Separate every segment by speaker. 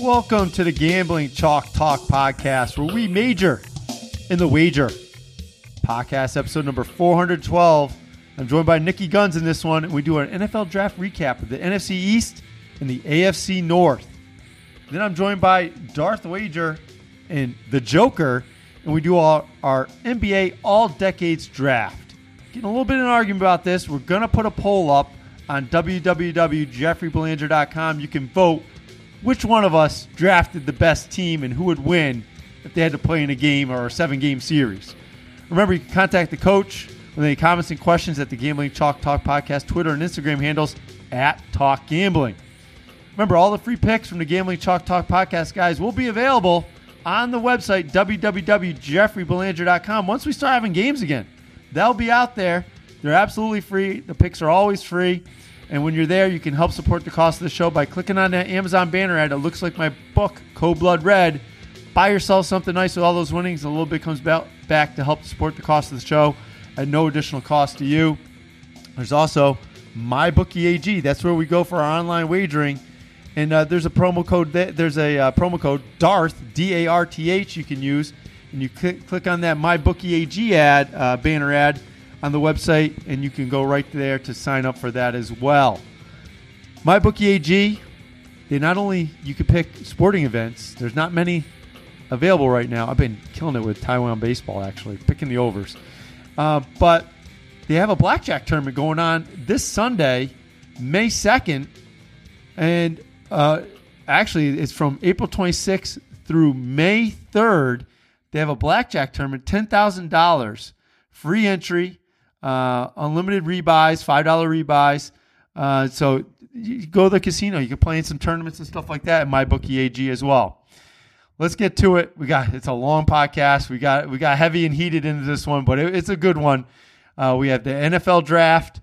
Speaker 1: Welcome to the Gambling Chalk Talk podcast, where we major in the wager. Podcast episode number 412. I'm joined by Niki Gunz in this one, and we do an NFL draft recap of the NFC East and the AFC North. Then I'm joined by Darth Wager and the Joker, and we do our, our NBA All Decades draft. Getting a little bit in an argument about this. We're going to put a poll up on www.jeffreybelanger.com. You can vote which one of us drafted the best team and who would win if they had to play in a game or a seven game series. Remember, you can contact the coach with any comments and questions at the Gambling Chalk Talk Podcast Twitter and Instagram handles at Talk Gambling. Remember, all the free picks from the Gambling Chalk Talk Podcast, guys, will be available on the website, www.jeffreybelanger.com, once we start having games again. They'll be out there. They're absolutely free. The picks are always free. And when you're there, you can help support the cost of the show by clicking on that Amazon banner ad. It looks like my book, Cold Blood Red. Buy yourself something nice with all those winnings. A little bit comes back to help support the cost of the show at no additional cost to you. There's also MyBookieAG. That's where we go for our online wagering. And uh, there's a promo code. There's a uh, promo code Darth D A R T H you can use, and you click, click on that MyBookieAG ad uh, banner ad on the website, and you can go right there to sign up for that as well. MyBookieAG, they not only you can pick sporting events. There's not many available right now. I've been killing it with Taiwan baseball, actually picking the overs. Uh, but they have a blackjack tournament going on this Sunday, May second, and uh, actually it's from April 26th through May 3rd. They have a blackjack tournament, ten thousand dollars, free entry uh, unlimited rebuys, five dollar rebuys. Uh, so you go to the casino. You can play in some tournaments and stuff like that. my bookie AG as well. Let's get to it. We got it's a long podcast. We got we got heavy and heated into this one, but it, it's a good one. Uh, we have the NFL draft,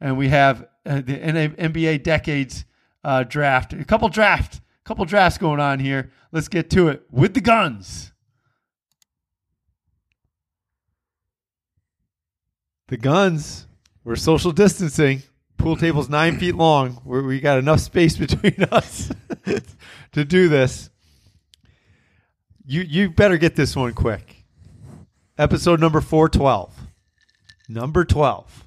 Speaker 1: and we have uh, the NBA decades uh, draft. A couple draft, couple drafts going on here. Let's get to it with the guns. The guns. We're social distancing. Pool table's nine feet long. We're, we got enough space between us to do this. You you better get this one quick. Episode number four twelve. Number twelve.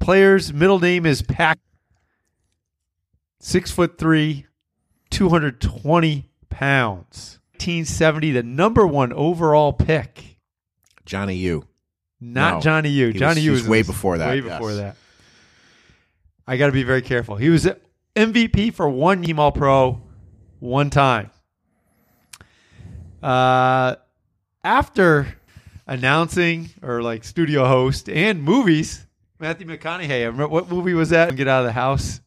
Speaker 1: Player's middle name is Pack. Six foot three, two hundred twenty pounds. 1970, the number one overall pick.
Speaker 2: Johnny U.
Speaker 1: Not no, Johnny U. Johnny
Speaker 2: was,
Speaker 1: U
Speaker 2: was, way before that.
Speaker 1: Way before yes. that. I got to be very careful. He was MVP for one team All Pro, one time. Uh, after announcing or like studio host and movies, Matthew McConaughey. I remember what movie was that? Get out of the house.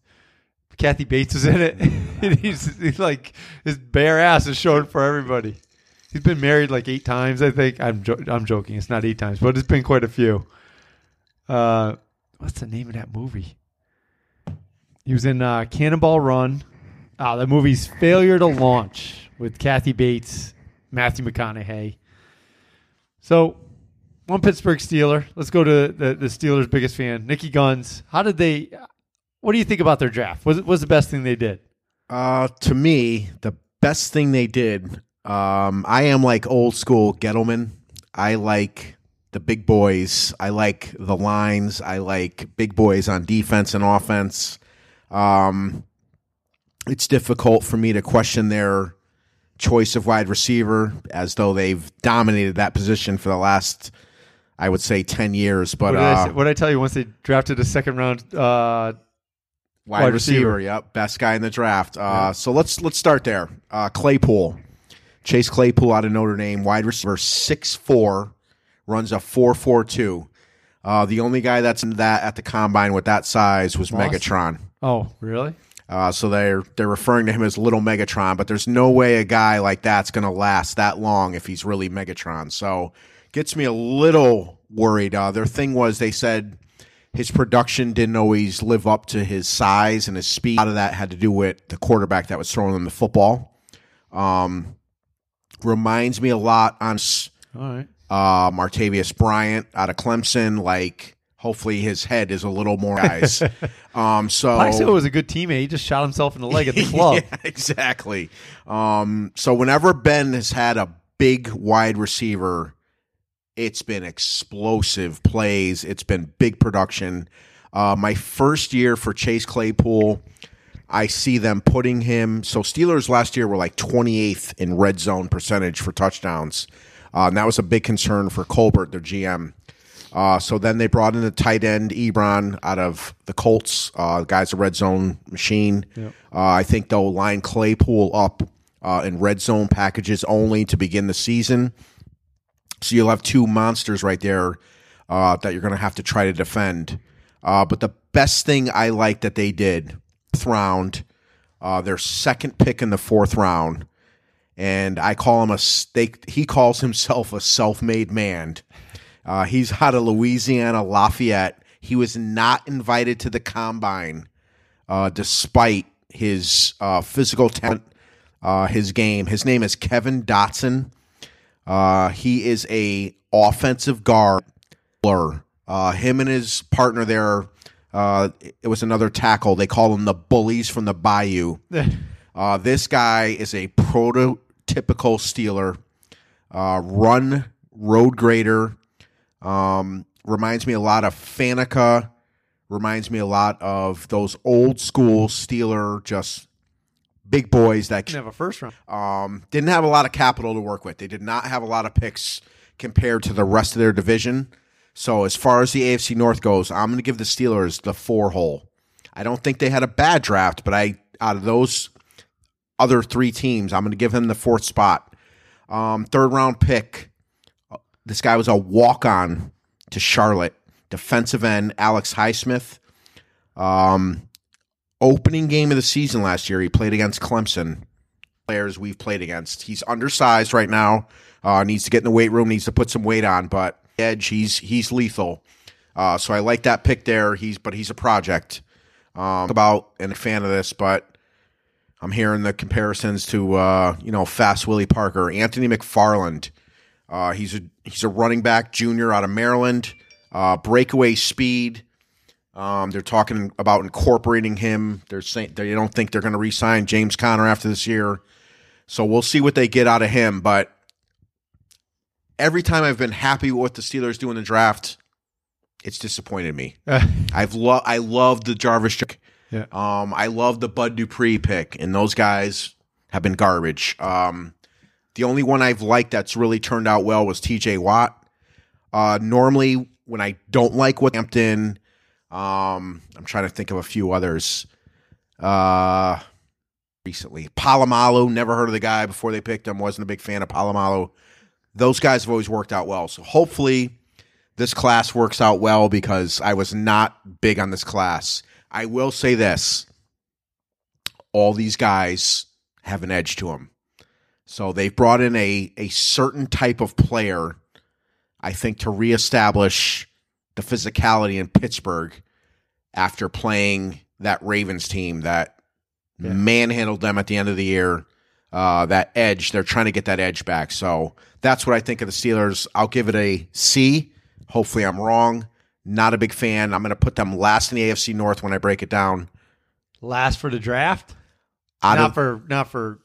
Speaker 1: Kathy Bates was in it. he's, he's, like his bare ass is showing for everybody. He's been married like eight times, I think. I'm jo- I'm joking. It's not eight times, but it's been quite a few. Uh, what's the name of that movie? He was in uh, Cannonball Run. Ah, the movie's Failure to Launch with Kathy Bates, Matthew McConaughey. So, one Pittsburgh Steeler. Let's go to the, the Steelers' biggest fan, Niki Gunz. How did they? What do you think about their draft? Was was the best thing they did?
Speaker 2: Uh, to me, the best thing they did um, I am like old school Gettleman. I like the big boys. I like the lines. I like big boys on defense and offense. Um, it's difficult for me to question their choice of wide receiver as though they've dominated that position for the last, I would say, 10 years. But
Speaker 1: what did, uh, I, what did I, tell you once they drafted a second round uh,
Speaker 2: wide, wide receiver, receiver? Yep, best guy in the draft. Uh, yeah. So let's let's start there. Uh, Claypool. Chase Claypool out of Notre Dame, wide receiver, six four, runs a four four two. Uh, the only guy that's in that at the combine with that size was. Megatron.
Speaker 1: Oh, really?
Speaker 2: Uh, so they're they're referring to him as Little Megatron, but there's no way a guy like that's going to last that long if he's really Megatron. So gets me a little worried. Uh, their thing was they said his production didn't always live up to his size and his speed. A lot of that had to do with the quarterback that was throwing him the football. Um, reminds me a lot on
Speaker 1: All right.
Speaker 2: uh, Martavis Bryant out of Clemson. Like Hopefully, his head is a little more guys. um, so
Speaker 1: Plaxico was a good teammate. He just shot himself in the leg at the club.
Speaker 2: Yeah, exactly. Um, so whenever Ben has had a big wide receiver, it's been explosive plays. It's been big production. Uh, my first year for Chase Claypool, I see them putting him. So Steelers last year were like 28th in red zone percentage for touchdowns. Uh, and that was a big concern for Colbert, their GM. Uh, so then they brought in the tight end Ebron out of the Colts. Uh, the guy's a red zone machine. Uh, I think they'll line Claypool up uh, in red zone packages only to begin the season. So you'll have two monsters right there uh, that you're going to have to try to defend. Uh, but the best thing I like that they did, round, uh, their second pick in the fourth round, and I call him a stake. He calls himself a self-made man. Uh, he's out of Louisiana Lafayette. He was not invited to the combine, uh, despite his uh, physical talent, uh, his game. His name is Kevin Dotson. Uh, he is a offensive guard. Uh, him and his partner there. Uh, it was another tackle. They call them the bullies from the Bayou. Uh, this guy is a prototypical Steeler, uh, run road grader. Um, reminds me a lot of Faneca. Reminds me a lot of those old school Steeler, just big boys that
Speaker 1: Didn't have a first round.
Speaker 2: um, didn't have a lot of capital to work with. They did not have a lot of picks compared to the rest of their division. So as far as the AFC North goes, I'm going to give the Steelers the four hole. I don't think they had a bad draft, but I out of those other three teams, I'm going to give him the fourth spot. Um, third round pick. This guy was a walk on to Charlotte. Defensive end Alex Highsmith. Um, opening game of the season last year, he played against Clemson. Players we've played against. He's undersized right now. Uh, needs to get in the weight room. Needs to put some weight on, but edge, he's he's lethal. Uh, so I like that pick there. He's but he's a project. Um, about and a fan of this, but I'm hearing the comparisons to uh, you know Fast Willie Parker, Anthony McFarland. Uh, he's a he's a running back junior out of Maryland. Uh, breakaway speed. Um, they're talking about incorporating him. They're saying they don't think they're going to re-sign James Conner after this year, so we'll see what they get out of him. But every time I've been happy with what the Steelers do in the draft, it's disappointed me. I've lo- I love the Jarvis.
Speaker 1: Yeah.
Speaker 2: Um, I love the Bud Dupree pick, and those guys have been garbage. Um, the only one I've liked that's really turned out well was T.J. Watt. Uh, normally, when I don't like what Hampton, um, I'm trying to think of a few others. Uh, recently, Polamalu. Never heard of the guy before they picked him. Wasn't a big fan of Polamalu. Those guys have always worked out well. So hopefully, this class works out well because I was not big on this class. I will say this all these guys have an edge to them. So they've brought in a, a certain type of player, I think, to reestablish the physicality in Pittsburgh after playing that Ravens team that
Speaker 1: Yeah.
Speaker 2: manhandled them at the end of the year. Uh, that edge, they're trying to get that edge back. So that's what I think of the Steelers. I'll give it a C. Hopefully, I'm wrong. Not a big fan. I'm going to put them last in the AFC North when I break it down.
Speaker 1: Last for the draft.
Speaker 2: Out
Speaker 1: not
Speaker 2: of,
Speaker 1: for not for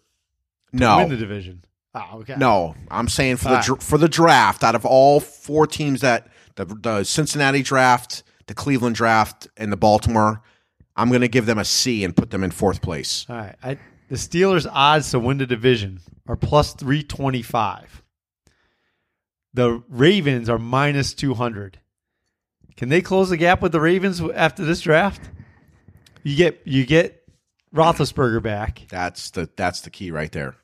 Speaker 2: no,
Speaker 1: win the division. Oh, okay.
Speaker 2: No, I'm saying for
Speaker 1: All
Speaker 2: the dr- for the draft, out of all four teams that the the Cincinnati draft, the Cleveland draft, and the Baltimore, I'm going to give them a C and put them in fourth place.
Speaker 1: All right. I, the Steelers' odds to win the division are plus 325. The Ravens are minus 200. Can they close the gap with the Ravens after this draft? You get you get Roethlisberger back.
Speaker 2: That's the that's the key right there.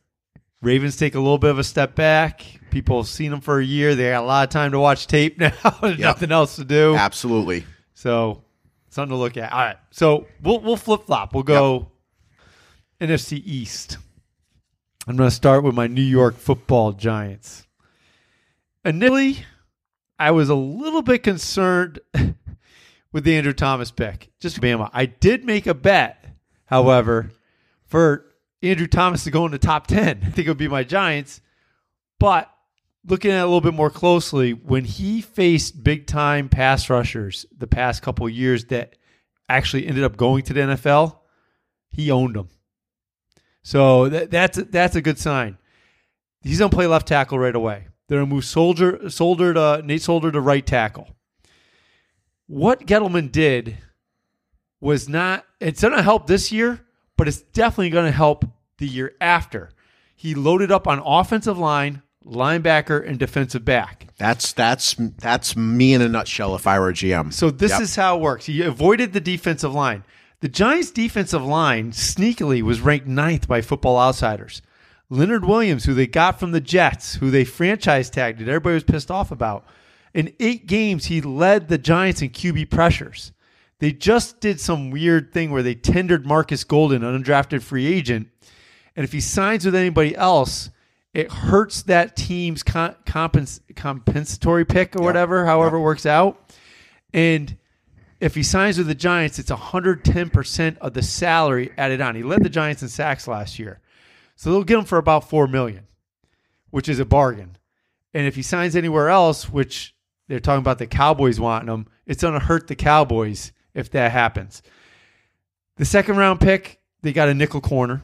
Speaker 1: Ravens take a little bit of a step back. People have seen them for a year. They got a lot of time to watch tape now. There's
Speaker 2: Yep.
Speaker 1: nothing else to do.
Speaker 2: Absolutely.
Speaker 1: So something to look at. All right. So we'll we'll flip flop. We'll go NFC East. I'm going to start with my New York Football Giants. Initially, I was a little bit concerned with the Andrew Thomas pick. Just Bama. I did make a bet, however, for Andrew Thomas to go in the top 10. I think it would be my Giants. But looking at it a little bit more closely, when he faced big time pass rushers the past couple years that actually ended up going to the NFL, he owned them. So that, that's that's a good sign. He's gonna play left tackle right away. They're gonna move Solder Solder to uh, Nate Solder to right tackle. What Gettleman did was not. It's gonna help this year, but it's definitely gonna help the year after. He loaded up on offensive line, linebacker, and defensive back.
Speaker 2: That's that's that's me in a nutshell. If I were a GM,
Speaker 1: So this
Speaker 2: Yep.
Speaker 1: is how it works. He avoided the defensive line. The Giants' defensive line sneakily was ranked ninth by Football Outsiders. Leonard Williams, who they got from the Jets, who they franchise tagged, that everybody was pissed off about. In eight games, he led the Giants in QB pressures. They just did some weird thing where they tendered Marcus Golden, an undrafted free agent, and if he signs with anybody else, it hurts that team's compens- compensatory pick or whatever, however it works out. And if he signs with the Giants, it's 110% of the salary added on. He led the Giants in sacks last year. So they'll get him for about 4 million, which is a bargain. And if he signs anywhere else, which they're talking about the Cowboys wanting him, it's going to hurt the Cowboys if that happens. The second round pick, they got a nickel corner.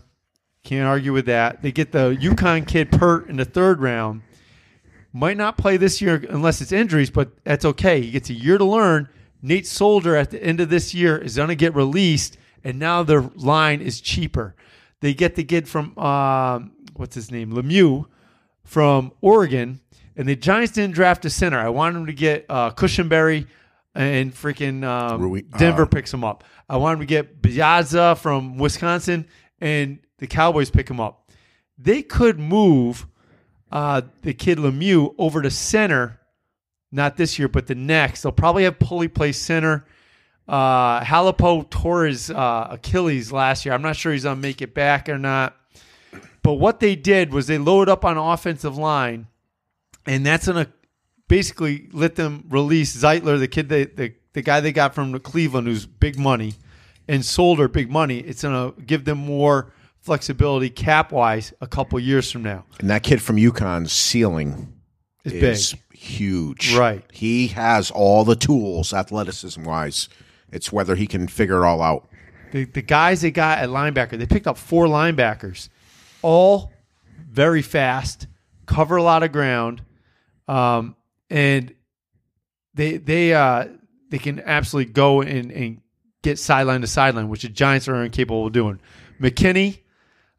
Speaker 1: Can't argue with that. They get the UConn kid Peart in the third round. Might not play this year unless it's injuries, but that's okay. He gets a year to learn. Nate Solder at the end of this year is going to get released, and now their line is cheaper. They get the kid from um, what's his name, Lemieux from Oregon, and the Giants didn't draft a center. I wanted them to get uh, Cushenberry, and freaking um,
Speaker 2: Rui-
Speaker 1: Denver
Speaker 2: uh,
Speaker 1: picks him up. I wanted to get Biadasz from Wisconsin, and the Cowboys pick him up. They could move uh, the kid Lemieux over to center, not this year, but the next. They'll probably have Pulley play center. Uh, Halapio tore his uh, Achilles last year. I'm not sure he's going to make it back or not. But what they did was they loaded up on offensive line, and that's going to basically let them release Zeitler, the kid, they, the, the guy they got from Cleveland, who's big money, and Solder, big money. It's going to give them more flexibility cap wise a couple years from now.
Speaker 2: and that kid from UConn's ceiling
Speaker 1: It's
Speaker 2: is
Speaker 1: big.
Speaker 2: Huge.
Speaker 1: Right.
Speaker 2: He has all the tools, athleticism wise. It's whether he can figure it all out.
Speaker 1: The, the guys they got at linebacker, they picked up four linebackers, all very fast, cover a lot of ground, um, and they they uh, they can absolutely go and, and get sideline to sideline, which the Giants are incapable of doing. McKinney,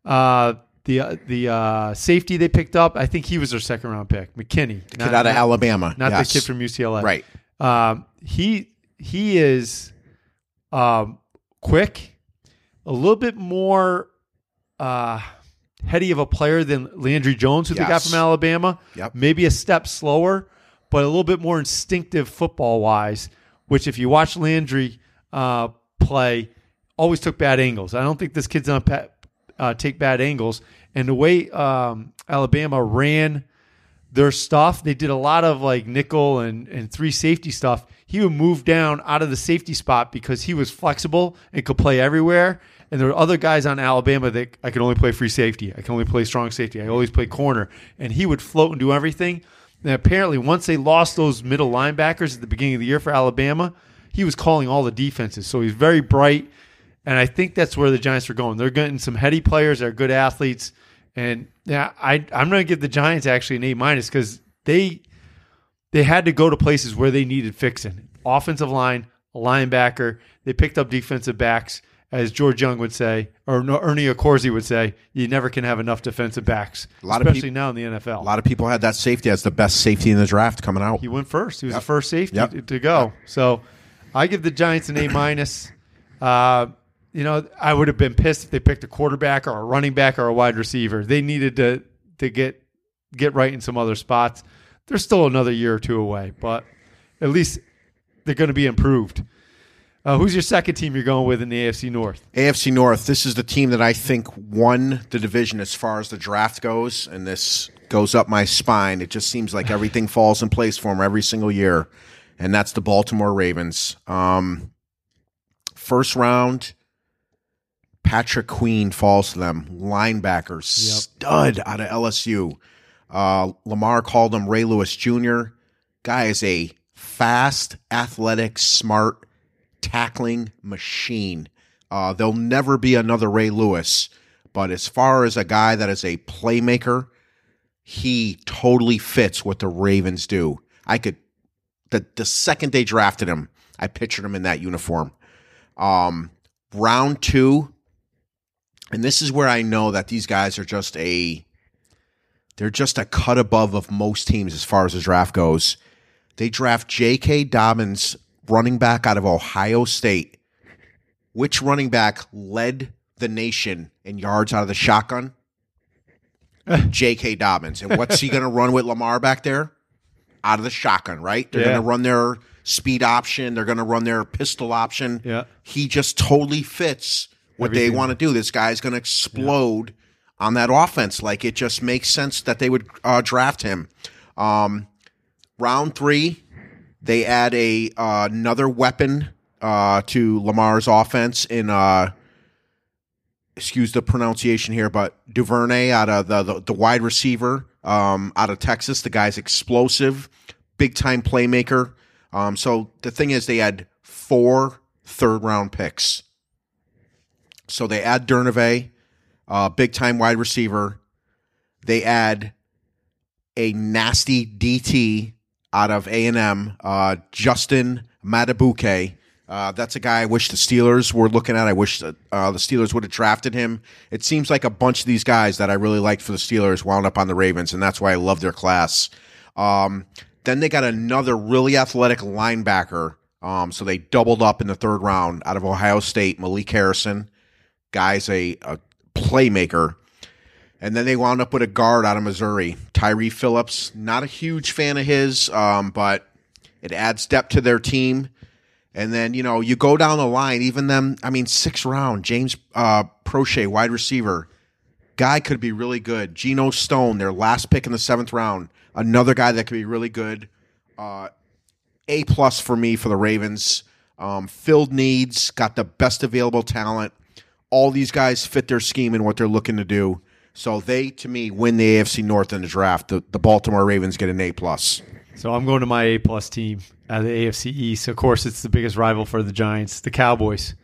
Speaker 1: uh, the uh, the uh, safety they picked up, I think he was their second round pick. McKinney,
Speaker 2: Kid out of Alabama.
Speaker 1: not
Speaker 2: yes.
Speaker 1: the kid from UCLA.
Speaker 2: Right.
Speaker 1: Um, he he is um, quick, a little bit more uh, heady of a player than Landry Jones, who they got from Alabama.
Speaker 2: Yep.
Speaker 1: Maybe a step slower, but a little bit more instinctive football wise. Which, if you watch Landry uh, play, always took bad angles. I don't think this kid's gonna pa- uh, take bad angles. And the way um, Alabama ran their stuff. They did a lot of like nickel and, and three safety stuff. He would move down out of the safety spot because he was flexible and could play everywhere. And there were other guys on Alabama that I could only play free safety. I can only play strong safety. I always play corner. And he would float and do everything. And apparently, once they lost those middle linebackers at the beginning of the year for Alabama, he was calling all the defenses. So he's very bright. And I think that's where the Giants are going. They're getting some heady players. They're good athletes. And yeah, I I'm going to give the Giants actually an A minus because they they had to go to places where they needed fixing. Offensive line, a linebacker. They picked up defensive backs, as George Young would say, or Ernie Accorsi would say. You never can have enough defensive backs,
Speaker 2: A lot of
Speaker 1: especially
Speaker 2: peop-
Speaker 1: now in the NFL.
Speaker 2: A lot of people had that safety as the best safety in the draft coming out.
Speaker 1: He went first. He was the first safety
Speaker 2: Yep.
Speaker 1: to, to go. So I give the Giants an A minus. Uh, you know, I would have been pissed if they picked a quarterback or a running back or a wide receiver. They needed to to get get right in some other spots. They're still another year or two away, but at least they're going to be improved. Uh, who's your second team you're going with in the AFC North?
Speaker 2: AFC North, this is the team that I think won the division as far as the draft goes, and this goes up my spine. It just seems like everything falls in place for them every single year, and that's the Baltimore Ravens. Um, first round, Patrick Queen falls to them, linebacker, stud out of LSU. Uh, Lamar called him Ray Lewis Jr. Guy is a fast, athletic, smart, tackling machine. Uh, there'll never be another Ray Lewis, but as far as a guy that is a playmaker, he totally fits what the Ravens do. I could the the second they drafted him, I pictured him in that uniform. Um, round two, and this is where I know that these guys are just a they're just a cut above of most teams as far as the draft goes. They draft J.K. Dobbins, running back out of Ohio State. Which running back led the nation in yards out of the shotgun? J.K. Dobbins. And what's he going to run with Lamar back there? Out of the shotgun, right? They're
Speaker 1: Yeah.
Speaker 2: going to run their speed option. They're going to run their pistol option.
Speaker 1: Yeah.
Speaker 2: He just totally fits what they want to do. This guy's going to explode on that offense. Like it just makes sense that they would uh, draft him. Um, round three, they add a uh, another weapon uh, to Lamar's offense in uh, excuse the pronunciation here, but Duvernay out of the the, the wide receiver um, out of Texas. The guy's explosive, big time playmaker. Um, so the thing is, they had four third round picks. So they add Durnave, uh, big time wide receiver. They add a nasty DT out of A and M, uh, Justin Madubuike. Uh, that's a guy I wish the Steelers were looking at. I wish that, uh, the Steelers would have drafted him. It seems like a bunch of these guys that I really liked for the Steelers wound up on the Ravens, and that's why I love their class. Um, then they got another really athletic linebacker. Um, so they doubled up in the third round out of Ohio State, Malik Harrison. Guy's a, a playmaker. And then they wound up with a guard out of Missouri, Tyree Phillips. Not a huge fan of his, um, but it adds depth to their team. And then, you know, you go down the line, even them, I mean, sixth round, James uh, Proche, wide receiver. Guy could be really good. Geno Stone, their last pick in the seventh round, another guy that could be really good. Uh, a plus for me for the Ravens. Um, filled needs, got the best available talent. All these guys fit their scheme and what they're looking to do. So they, to me, win the AFC North in the draft. The, the Baltimore Ravens get an A plus.
Speaker 1: So I'm going to my A plus team out of the AFC East. Of course, it's the biggest rival for the Giants, the Cowboys.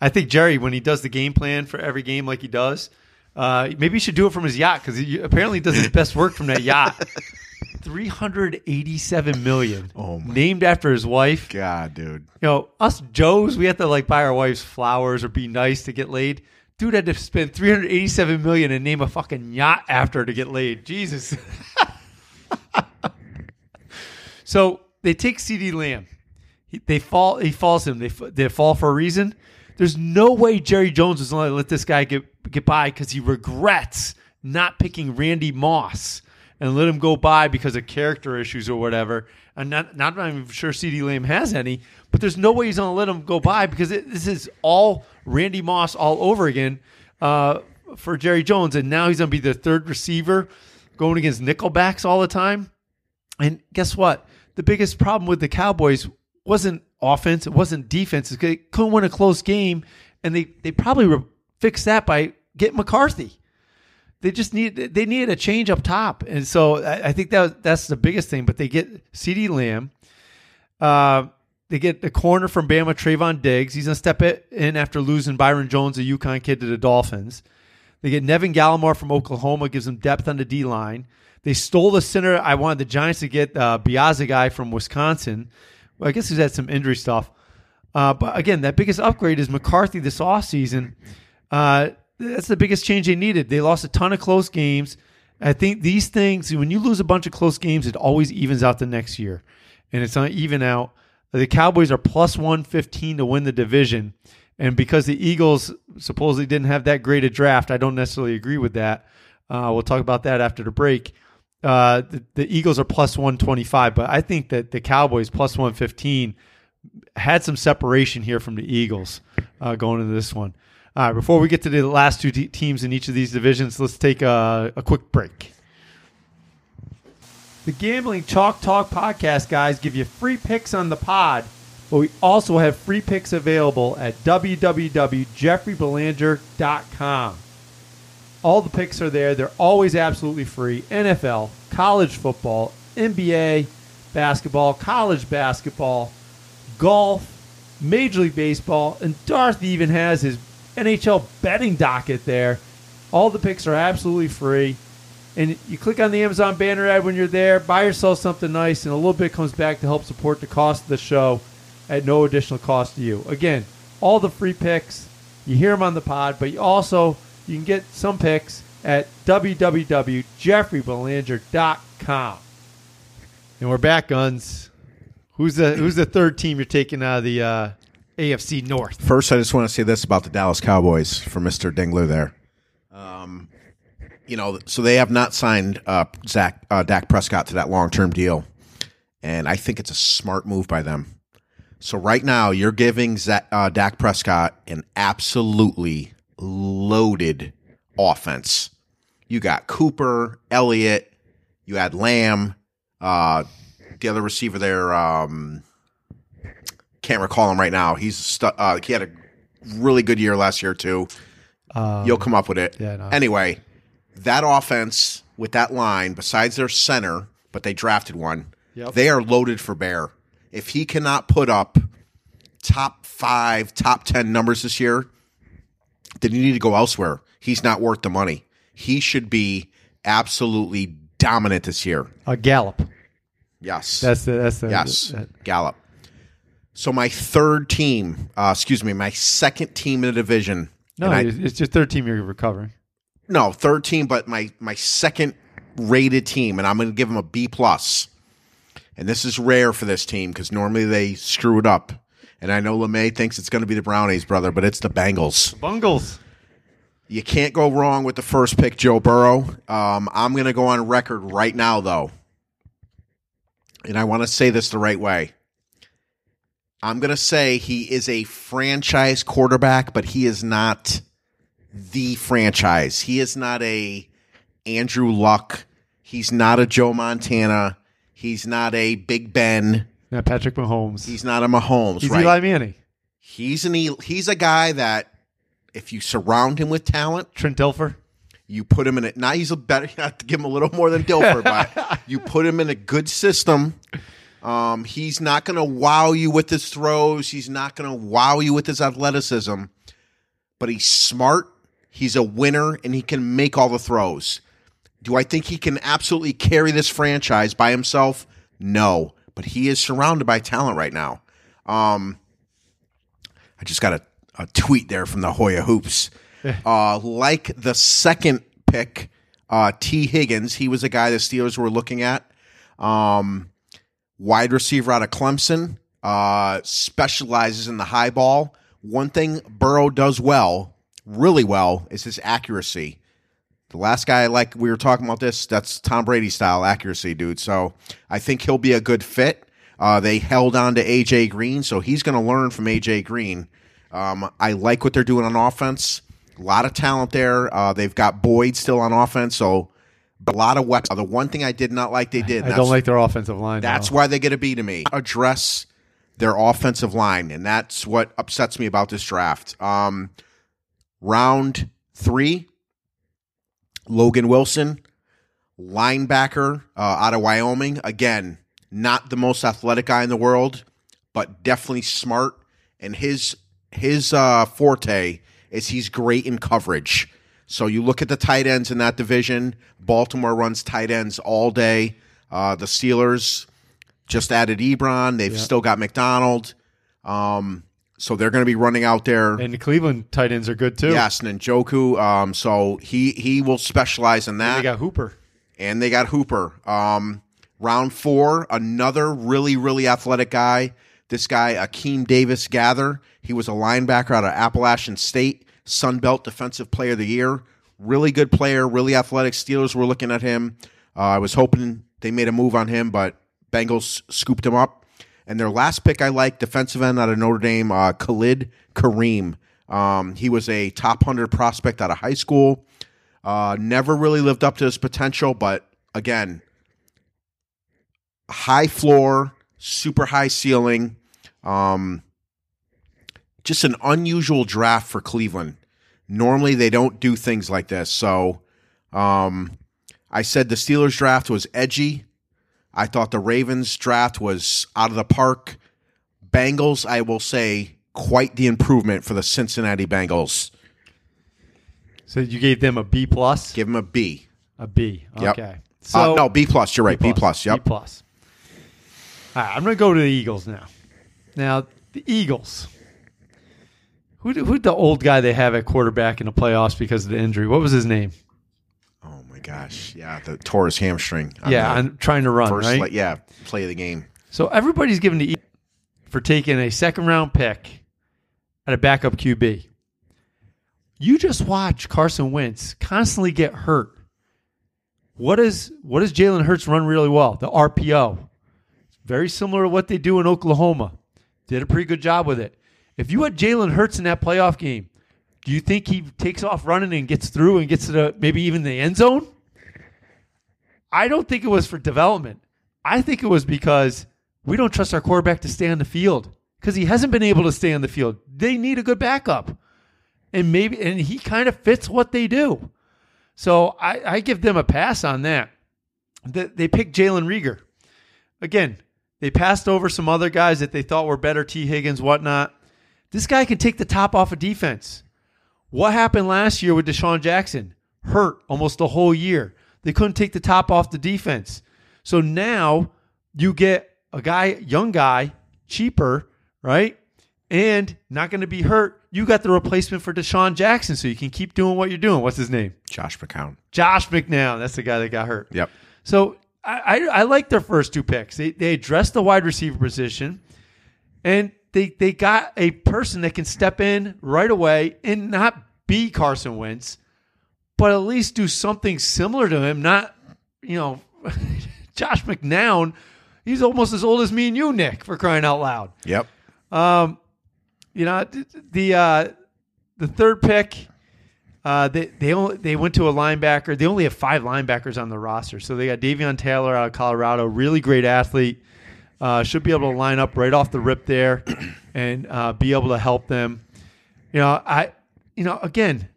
Speaker 1: I think Jerry, when he does the game plan for every game like he does, uh, maybe he should do it from his yacht because he apparently does his best work from that yacht. Three hundred eighty-seven million,
Speaker 2: Oh my-
Speaker 1: named after his wife.
Speaker 2: God, dude.
Speaker 1: You know, us Joes, we have to like buy our wives flowers or be nice to get laid. Dude had to spend three hundred eighty-seven million and name a fucking yacht after to get laid. Jesus. so they take CeeDee Lamb. He, they fall. He falls him. They they fall for a reason. There's no way Jerry Jones was going to let this guy get get by because he regrets not picking Randy Moss and let him go by because of character issues or whatever. And not not even sure CeeDee Lamb has any, but there's no way he's going to let him go by because it, this is all Randy Moss all over again uh, for Jerry Jones, and now he's going to be the third receiver going against nickelbacks all the time. And guess what? The biggest problem with the Cowboys wasn't offense, it wasn't defense. They couldn't win a close game, and they they probably re- fixed that by getting McCarthy. They just need they needed a change up top, and so I, I think that that's the biggest thing. But they get CeeDee Lamb, uh, they get the corner from Bama, Trevon Diggs. He's gonna step it in after losing Byron Jones, a UConn kid, to the Dolphins. They get Neville Gallimore from Oklahoma, gives them depth on the D line. They stole the center. I wanted the Giants to get uh, Biadasz guy from Wisconsin. Well, I guess he's had some injury stuff. Uh, but again, that biggest upgrade is McCarthy this offseason. Uh, that's the biggest change they needed. They lost a ton of close games. I think these things, when you lose a bunch of close games, it always evens out the next year. And it's not even out. The Cowboys are plus 115 to win the division. And because the Eagles supposedly didn't have that great a draft, I don't necessarily agree with that. Uh, we'll talk about that after the break. Uh, the, the Eagles are plus 125, but I think that the Cowboys plus 115 had some separation here from the Eagles uh, going into this one. All right, before we get to the last two te- teams in each of these divisions, let's take a, a quick break. The Gambling Chalk Talk podcast guys give you free picks on the pod, but we also have free picks available at www.jeffreybelanger.com. All the picks are there. They're always absolutely free. NFL, college football, NBA, basketball, college basketball, golf, Major League Baseball, and Darth even has his NHL betting docket there. All the picks are absolutely free. And you click on the Amazon banner ad when you're there, buy yourself something nice, and a little bit comes back to help support the cost of the show at no additional cost to you. Again, all the free picks, you hear them on the pod, but you also you can get some picks at www.jeffreybelanger.com. And we're back, guns. Who's the who's the third team you're taking out of the uh, AFC North?
Speaker 2: First, I just want to say this about the Dallas Cowboys for Mister Dingler there. Um, you know, so they have not signed uh, Zach uh, Dak Prescott to that long term deal, and I think it's a smart move by them. So right now, you're giving Zach, uh, Dak Prescott an absolutely loaded offense. You got Cooper, Elliott, you had Lamb, uh, the other receiver there. Um, can't recall him right now. He's stu- uh, he had a really good year last year too.
Speaker 1: Um,
Speaker 2: You'll come up with it.
Speaker 1: yeah, no.
Speaker 2: Anyway, that offense with that line, besides their center, but they drafted one.
Speaker 1: Yep.
Speaker 2: They are loaded for bear. If he cannot put up top five, top ten numbers this year, then you need to go elsewhere. He's not worth the money. He should be absolutely dominant this year.
Speaker 1: a Gallup.
Speaker 2: Yes.
Speaker 1: That's the that's the
Speaker 2: Yes,
Speaker 1: that-
Speaker 2: Gallup. So my third team, uh, excuse me, my second team in the division.
Speaker 1: no,
Speaker 2: I-
Speaker 1: it's just third team you're recovering.
Speaker 2: no third team, but my my second rated team, and I'm going to give them a B plus. And this is rare for this team because normally they screw it up. And I know LeMay thinks it's going to be the Brownies, brother, but it's the Bengals.
Speaker 1: Bungles.
Speaker 2: You can't go wrong with the first pick, Joe Burrow. Um, I'm going to go on record right now, though, and I want to say this the right way. I'm going to say he is a franchise quarterback, but he is not the franchise. He is not a Andrew Luck. He's not a Joe Montana. He's not a Big Ben.
Speaker 1: Yeah, Patrick Mahomes.
Speaker 2: He's not a Mahomes.
Speaker 1: He's
Speaker 2: right?
Speaker 1: Eli Manning.
Speaker 2: He's an he's a guy that if you surround him with talent,
Speaker 1: Trent Dilfer.
Speaker 2: you put him in it. Now he's a better. You have to give him a little more than Dilfer, but you put him in a good system. Um, he's not going to wow you with his throws. He's not going to wow you with his athleticism, but he's smart. He's a winner, and he can make all the throws. Do I think he can absolutely carry this franchise by himself? No, but he is surrounded by talent right now. Um, I just got a, a tweet there from the Hoya Hoops. Uh, like the second pick, uh, Tee Higgins, he was a guy the Steelers were looking at. Um, wide receiver out of Clemson, uh, specializes in the high ball. One thing Burrow does well, really well, is his accuracy. The last guy, like we were talking about this, that's Tom Brady style accuracy, dude. So I think he'll be a good fit. Uh, they held on to AJ Green, so he's going to learn from AJ Green. Um, I like what they're doing on offense. A lot of talent there. Uh, they've got Boyd still on offense, so a lot of weapons. The one thing I did not like they did.
Speaker 1: I don't like their offensive line.
Speaker 2: that's why they get a B to me. Address their offensive line, and that's what upsets me about this draft. Um, round three, Logan Wilson, linebacker uh, out of Wyoming. Again, not the most athletic guy in the world, but definitely smart. And his his uh, forte is he's great in coverage. So you look at the tight ends in that division. Baltimore runs tight ends all day. Uh, the Steelers just added Ebron. They've still got McDonald. Um, so they're going to be running out there.
Speaker 1: and the Cleveland tight ends are good too.
Speaker 2: Yes, and Njoku. Um, so he he will specialize in that
Speaker 1: they got Hooper.
Speaker 2: and they got Hooper. Um, round four, another really, really athletic guy. This guy, Akeem Davis Gaither, he was a linebacker out of Appalachian State, Sun Belt Defensive Player of the Year. Really good player, really athletic. Steelers were looking at him. Uh, I was hoping they made a move on him, but Bengals scooped him up. And their last pick I like, defensive end out of Notre Dame, uh, Khalid Kareem. Um, he was a top 100 prospect out of high school. Uh, never really lived up to his potential, but again, high floor, super high ceiling. Um, just an unusual draft for Cleveland. Normally, they don't do things like this. So, um, I said the Steelers draft was edgy. I thought the Ravens draft was out of the park. Bengals, I will say, quite the improvement for the Cincinnati Bengals.
Speaker 1: So you gave them a B plus,
Speaker 2: Give them a B.
Speaker 1: a B.
Speaker 2: Yep.
Speaker 1: Okay.
Speaker 2: Uh, no, B plus. You're right. B plus. Yep.
Speaker 1: B plus. All right, I'm going to go to the Eagles now. Now the Eagles. Who who'd the old guy they have at quarterback in the playoffs because of the injury? What was his name?
Speaker 2: Oh my gosh. Yeah, the tore his hamstring. on
Speaker 1: yeah, I'm trying to run
Speaker 2: first,
Speaker 1: right.
Speaker 2: like, yeah, play the game.
Speaker 1: So everybody's given the for taking a second round pick at a backup QB. You just watch Carson Wentz constantly get hurt. What is what does Jalen Hurts run really well? The RPO. Very similar to what they do in Oklahoma. Did a pretty good job with it. If you had Jalen Hurts in that playoff game, do you think he takes off running and gets through and gets to the maybe even the end zone? I don't think it was for development. I think it was because we don't trust our quarterback to stay on the field because he hasn't been able to stay on the field. They need a good backup. And maybe and he kind of fits what they do. So I, I give them a pass on that. They, they picked Jalen Reagor. Again, they passed over some other guys that they thought were better, Tee Higgins, whatnot. This guy can take the top off of defense. What happened last year with DeSean Jackson? Hurt almost the whole year. They couldn't take the top off the defense. So now you get a guy, young guy, cheaper, right? And not going to be hurt. You got the replacement for DeSean Jackson, so you can keep doing what you're doing. What's his name?
Speaker 2: Josh McCown.
Speaker 1: Josh McNown. That's the guy that got hurt.
Speaker 2: Yep.
Speaker 1: So I, I, I like their first two picks. They, they addressed the wide receiver position, and they they got a person that can step in right away and not be Carson Wentz, but at least do something similar to him. Not you know, Josh McNown. He's almost as old as me and you, Nick, for crying out loud.
Speaker 2: Yep.
Speaker 1: Um, you know the uh, the third pick. Uh, they they only they went to a linebacker. They only have five linebackers on the roster, so they got Davion Taylor out of Colorado, really great athlete. Uh, should be able to line up right off the rip there, and uh, be able to help them. You know, I you know again,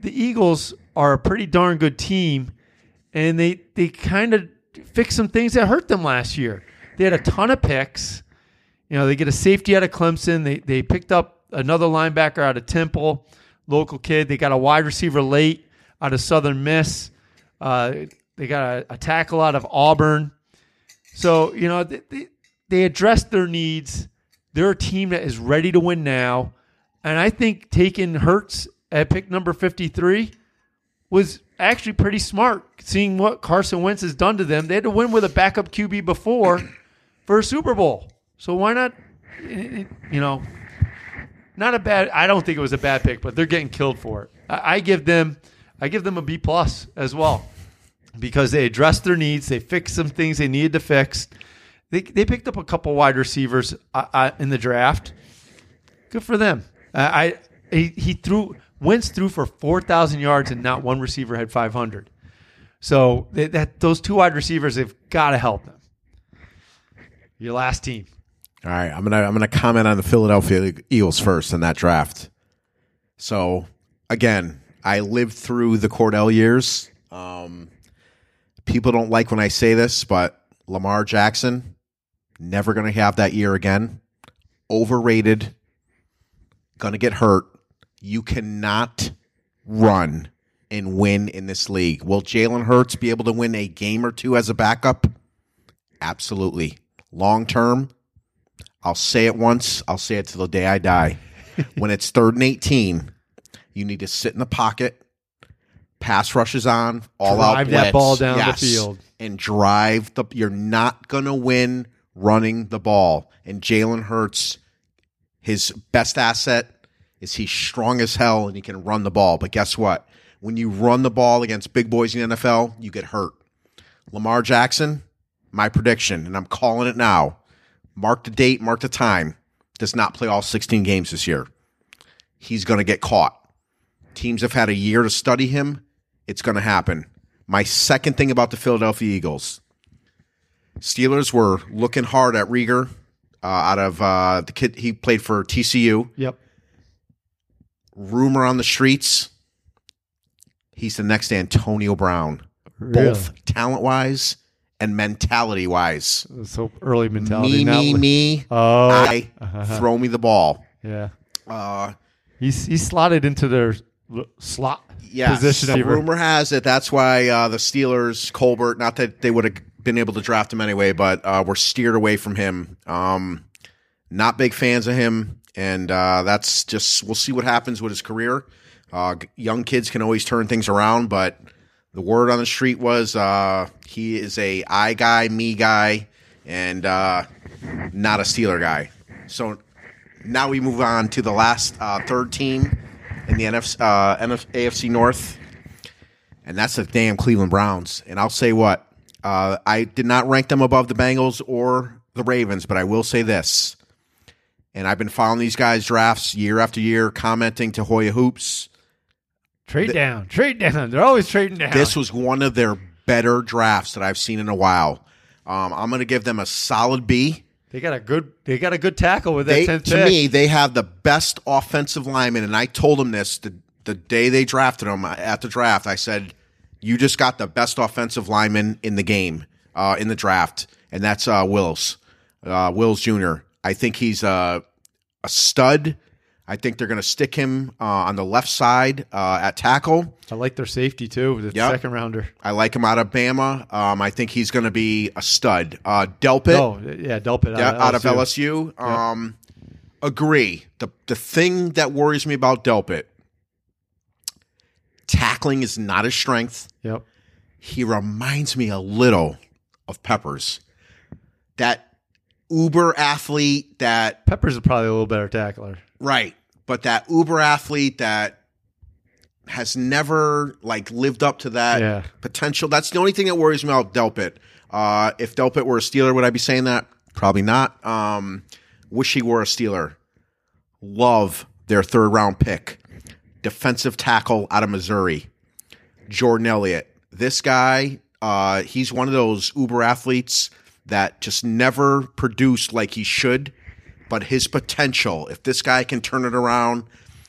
Speaker 1: the Eagles are a pretty darn good team, and they they kind of fixed some things that hurt them last year. They had a ton of picks. You know, they get a safety out of Clemson. They they picked up another linebacker out of Temple, local kid. They got a wide receiver late out of Southern Miss. Uh, they got a, a tackle out of Auburn. So you know they, they they addressed their needs. They're a team that is ready to win now, and I think taking Hurts at pick number fifty three was actually pretty smart, seeing what Carson Wentz has done to them. They had to win with a backup QB before for a Super Bowl. So why not, you know, not a bad. I don't think it was a bad pick, but they're getting killed for it. I, I give them, I give them a B plus as well because they addressed their needs. They fixed some things they needed to fix. They they picked up a couple wide receivers uh, uh, in the draft. Good for them. Uh, I he, he threw Wentz threw for four thousand yards and not one receiver had five hundred. So they, that those two wide receivers have got to help them. Your last team.
Speaker 2: All right, I'm gonna I'm gonna comment on the Philadelphia Eagles first in that draft. So again, I lived through the Kordell years. Um, people don't like when I say this, but Lamar Jackson never gonna have that year again. Overrated. Gonna get hurt. You cannot run and win in this league. Will Jalen Hurts be able to win a game or two as a backup? Absolutely. Long term, I'll say it once, I'll say it till the day I die. when it's third and 18, you need to sit in the pocket, pass rushes on, all out
Speaker 1: Drive that ball down the field.
Speaker 2: and drive the. You're not gonna win running the ball. And Jalen Hurts, his best asset is he's strong as hell and he can run the ball. But guess what? When you run the ball against big boys in the NFL, you get hurt. Lamar Jackson, my prediction, and I'm calling it now. Mark the date, mark the time. Does not play all 16 games this year. He's going to get caught. Teams have had a year to study him. It's going to happen. My second thing about the Philadelphia Eagles Steelers were looking hard at Reagor uh, out of uh, the kid. He played for TCU.
Speaker 1: Yep.
Speaker 2: rumor on the streets, he's the next Antonio Brown, both talent wise and mentality wise.
Speaker 1: So early mentality.
Speaker 2: Me, me, me.
Speaker 1: Oh,
Speaker 2: I throw me the ball.
Speaker 1: yeah.
Speaker 2: Uh,
Speaker 1: He's he's slotted into their slot
Speaker 2: yes.
Speaker 1: position.
Speaker 2: The rumor has it that's why uh, the Steelers, Colbert, not that they would have been able to draft him anyway, but uh, were steered away from him. Um, not big fans of him, and uh, that's just we'll see what happens with his career. Uh, young kids can always turn things around, but the word on the street was uh, he is a I guy, me guy, and uh, not a Steeler guy. So now we move on to the last uh, third team in the NFC, NF- AFC North, and that's the damn Cleveland Browns. And I'll say what uh, I did not rank them above the Bengals or the Ravens, but I will say this. And I've been following these guys' drafts year after year, commenting to Hoya Hoops.
Speaker 1: Trade down, trade down. They're always trading down.
Speaker 2: This was one of their better drafts that I've seen in a while. Um, I'm going to give them a solid B.
Speaker 1: they got a good they got a good tackle with that
Speaker 2: They, to
Speaker 1: pick.
Speaker 2: me, they have the best offensive lineman, and I told them this the, the day they drafted him at the draft. I said, "You just got the best offensive lineman in the game uh, in the draft, and that's uh, Wills, uh, Wills Jr. I think he's a, a stud. I think they're going to stick him uh, on the left side uh, at tackle.
Speaker 1: I like their safety too. The
Speaker 2: Yep.
Speaker 1: second rounder.
Speaker 2: I like him out of Bama. Um, I think he's going to be a stud. Uh, Delpit,
Speaker 1: Oh yeah, Delpit
Speaker 2: yeah, out of
Speaker 1: LSU.
Speaker 2: LSU. Um, Agree. The the thing that worries me about Delpit, tackling is not his strength.
Speaker 1: Yep.
Speaker 2: He reminds me a little of Peppers. That uber athlete that
Speaker 1: Peppers is probably a little better tackler.
Speaker 2: right, but that uber athlete that has never like lived up to that
Speaker 1: Yeah.
Speaker 2: potential. That's the only thing that worries me about Delpit. Uh, if Delpit were a Steeler, would I be saying that? Probably not. Um, wish he were a Steeler. Love their third round pick, defensive tackle out of Missouri, Jordan Elliott. This guy, uh, he's one of those uber athletes that just never produced like he should. But his potential, if this guy can turn it around,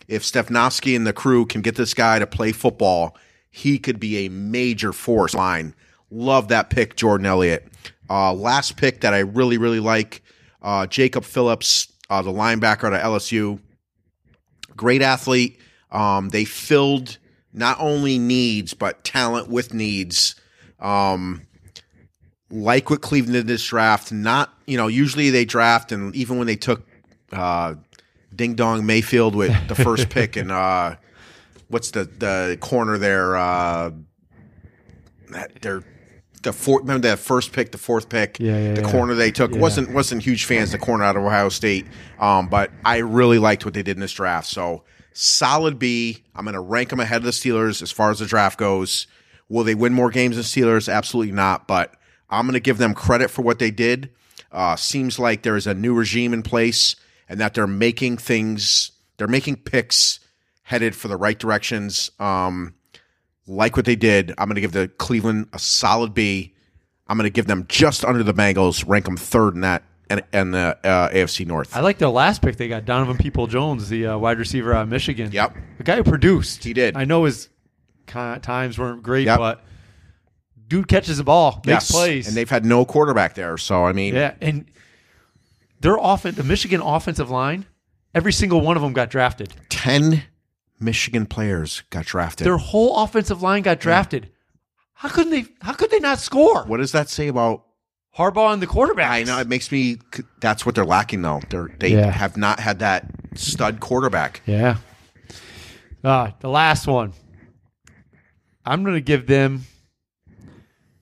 Speaker 2: if Stefanski and the crew can get this guy to play football, he could be a major force line. Love that pick, Jordan Elliott. Uh, last pick that I really, really like, uh, Jacob Phillips, uh, the linebacker out of LSU. Great athlete. Um, they filled not only needs, but talent with needs. Um, like what Cleveland did in this draft, not, you know, usually they draft, and even when they took uh, Ding Dong Mayfield with the first pick and uh, what's the the corner there? Uh, that they're the fourth. Remember that first pick, the fourth pick,
Speaker 1: Yeah, yeah,
Speaker 2: the
Speaker 1: yeah.
Speaker 2: corner they took wasn't wasn't huge fans. The corner out of Ohio State, um, but I really liked what they did in this draft. So solid B. I'm going to rank them ahead of the Steelers as far as the draft goes. Will they win more games than Steelers? Absolutely not. But I'm going to give them credit for what they did. Uh, seems like there is a new regime in place and that they're making things, they're making picks headed for the right directions. Um, like what they did, I'm going to give the Cleveland a solid B. I'm going to give them just under the Bengals, rank them third in that and, and the uh, AFC North.
Speaker 1: I like their last pick. They got Donovan Peoples-Jones, the uh, wide receiver out of Michigan.
Speaker 2: Yep.
Speaker 1: The guy who produced.
Speaker 2: He did.
Speaker 1: I know his times weren't great,
Speaker 2: Yep.
Speaker 1: but dude catches the ball, makes
Speaker 2: yes,
Speaker 1: plays.
Speaker 2: and they've had no quarterback there. So I mean,
Speaker 1: yeah, and their offense, the Michigan offensive line, every single one of them got drafted.
Speaker 2: ten Michigan players got drafted.
Speaker 1: Their whole offensive line got drafted. How couldn't they? How could they not score?
Speaker 2: what does that say about?
Speaker 1: Harbaugh and the quarterback.
Speaker 2: I know it makes me. That's what they're lacking though. They're they
Speaker 1: Yeah.
Speaker 2: have not had that stud quarterback.
Speaker 1: Yeah. Uh, the last one. I'm going to give them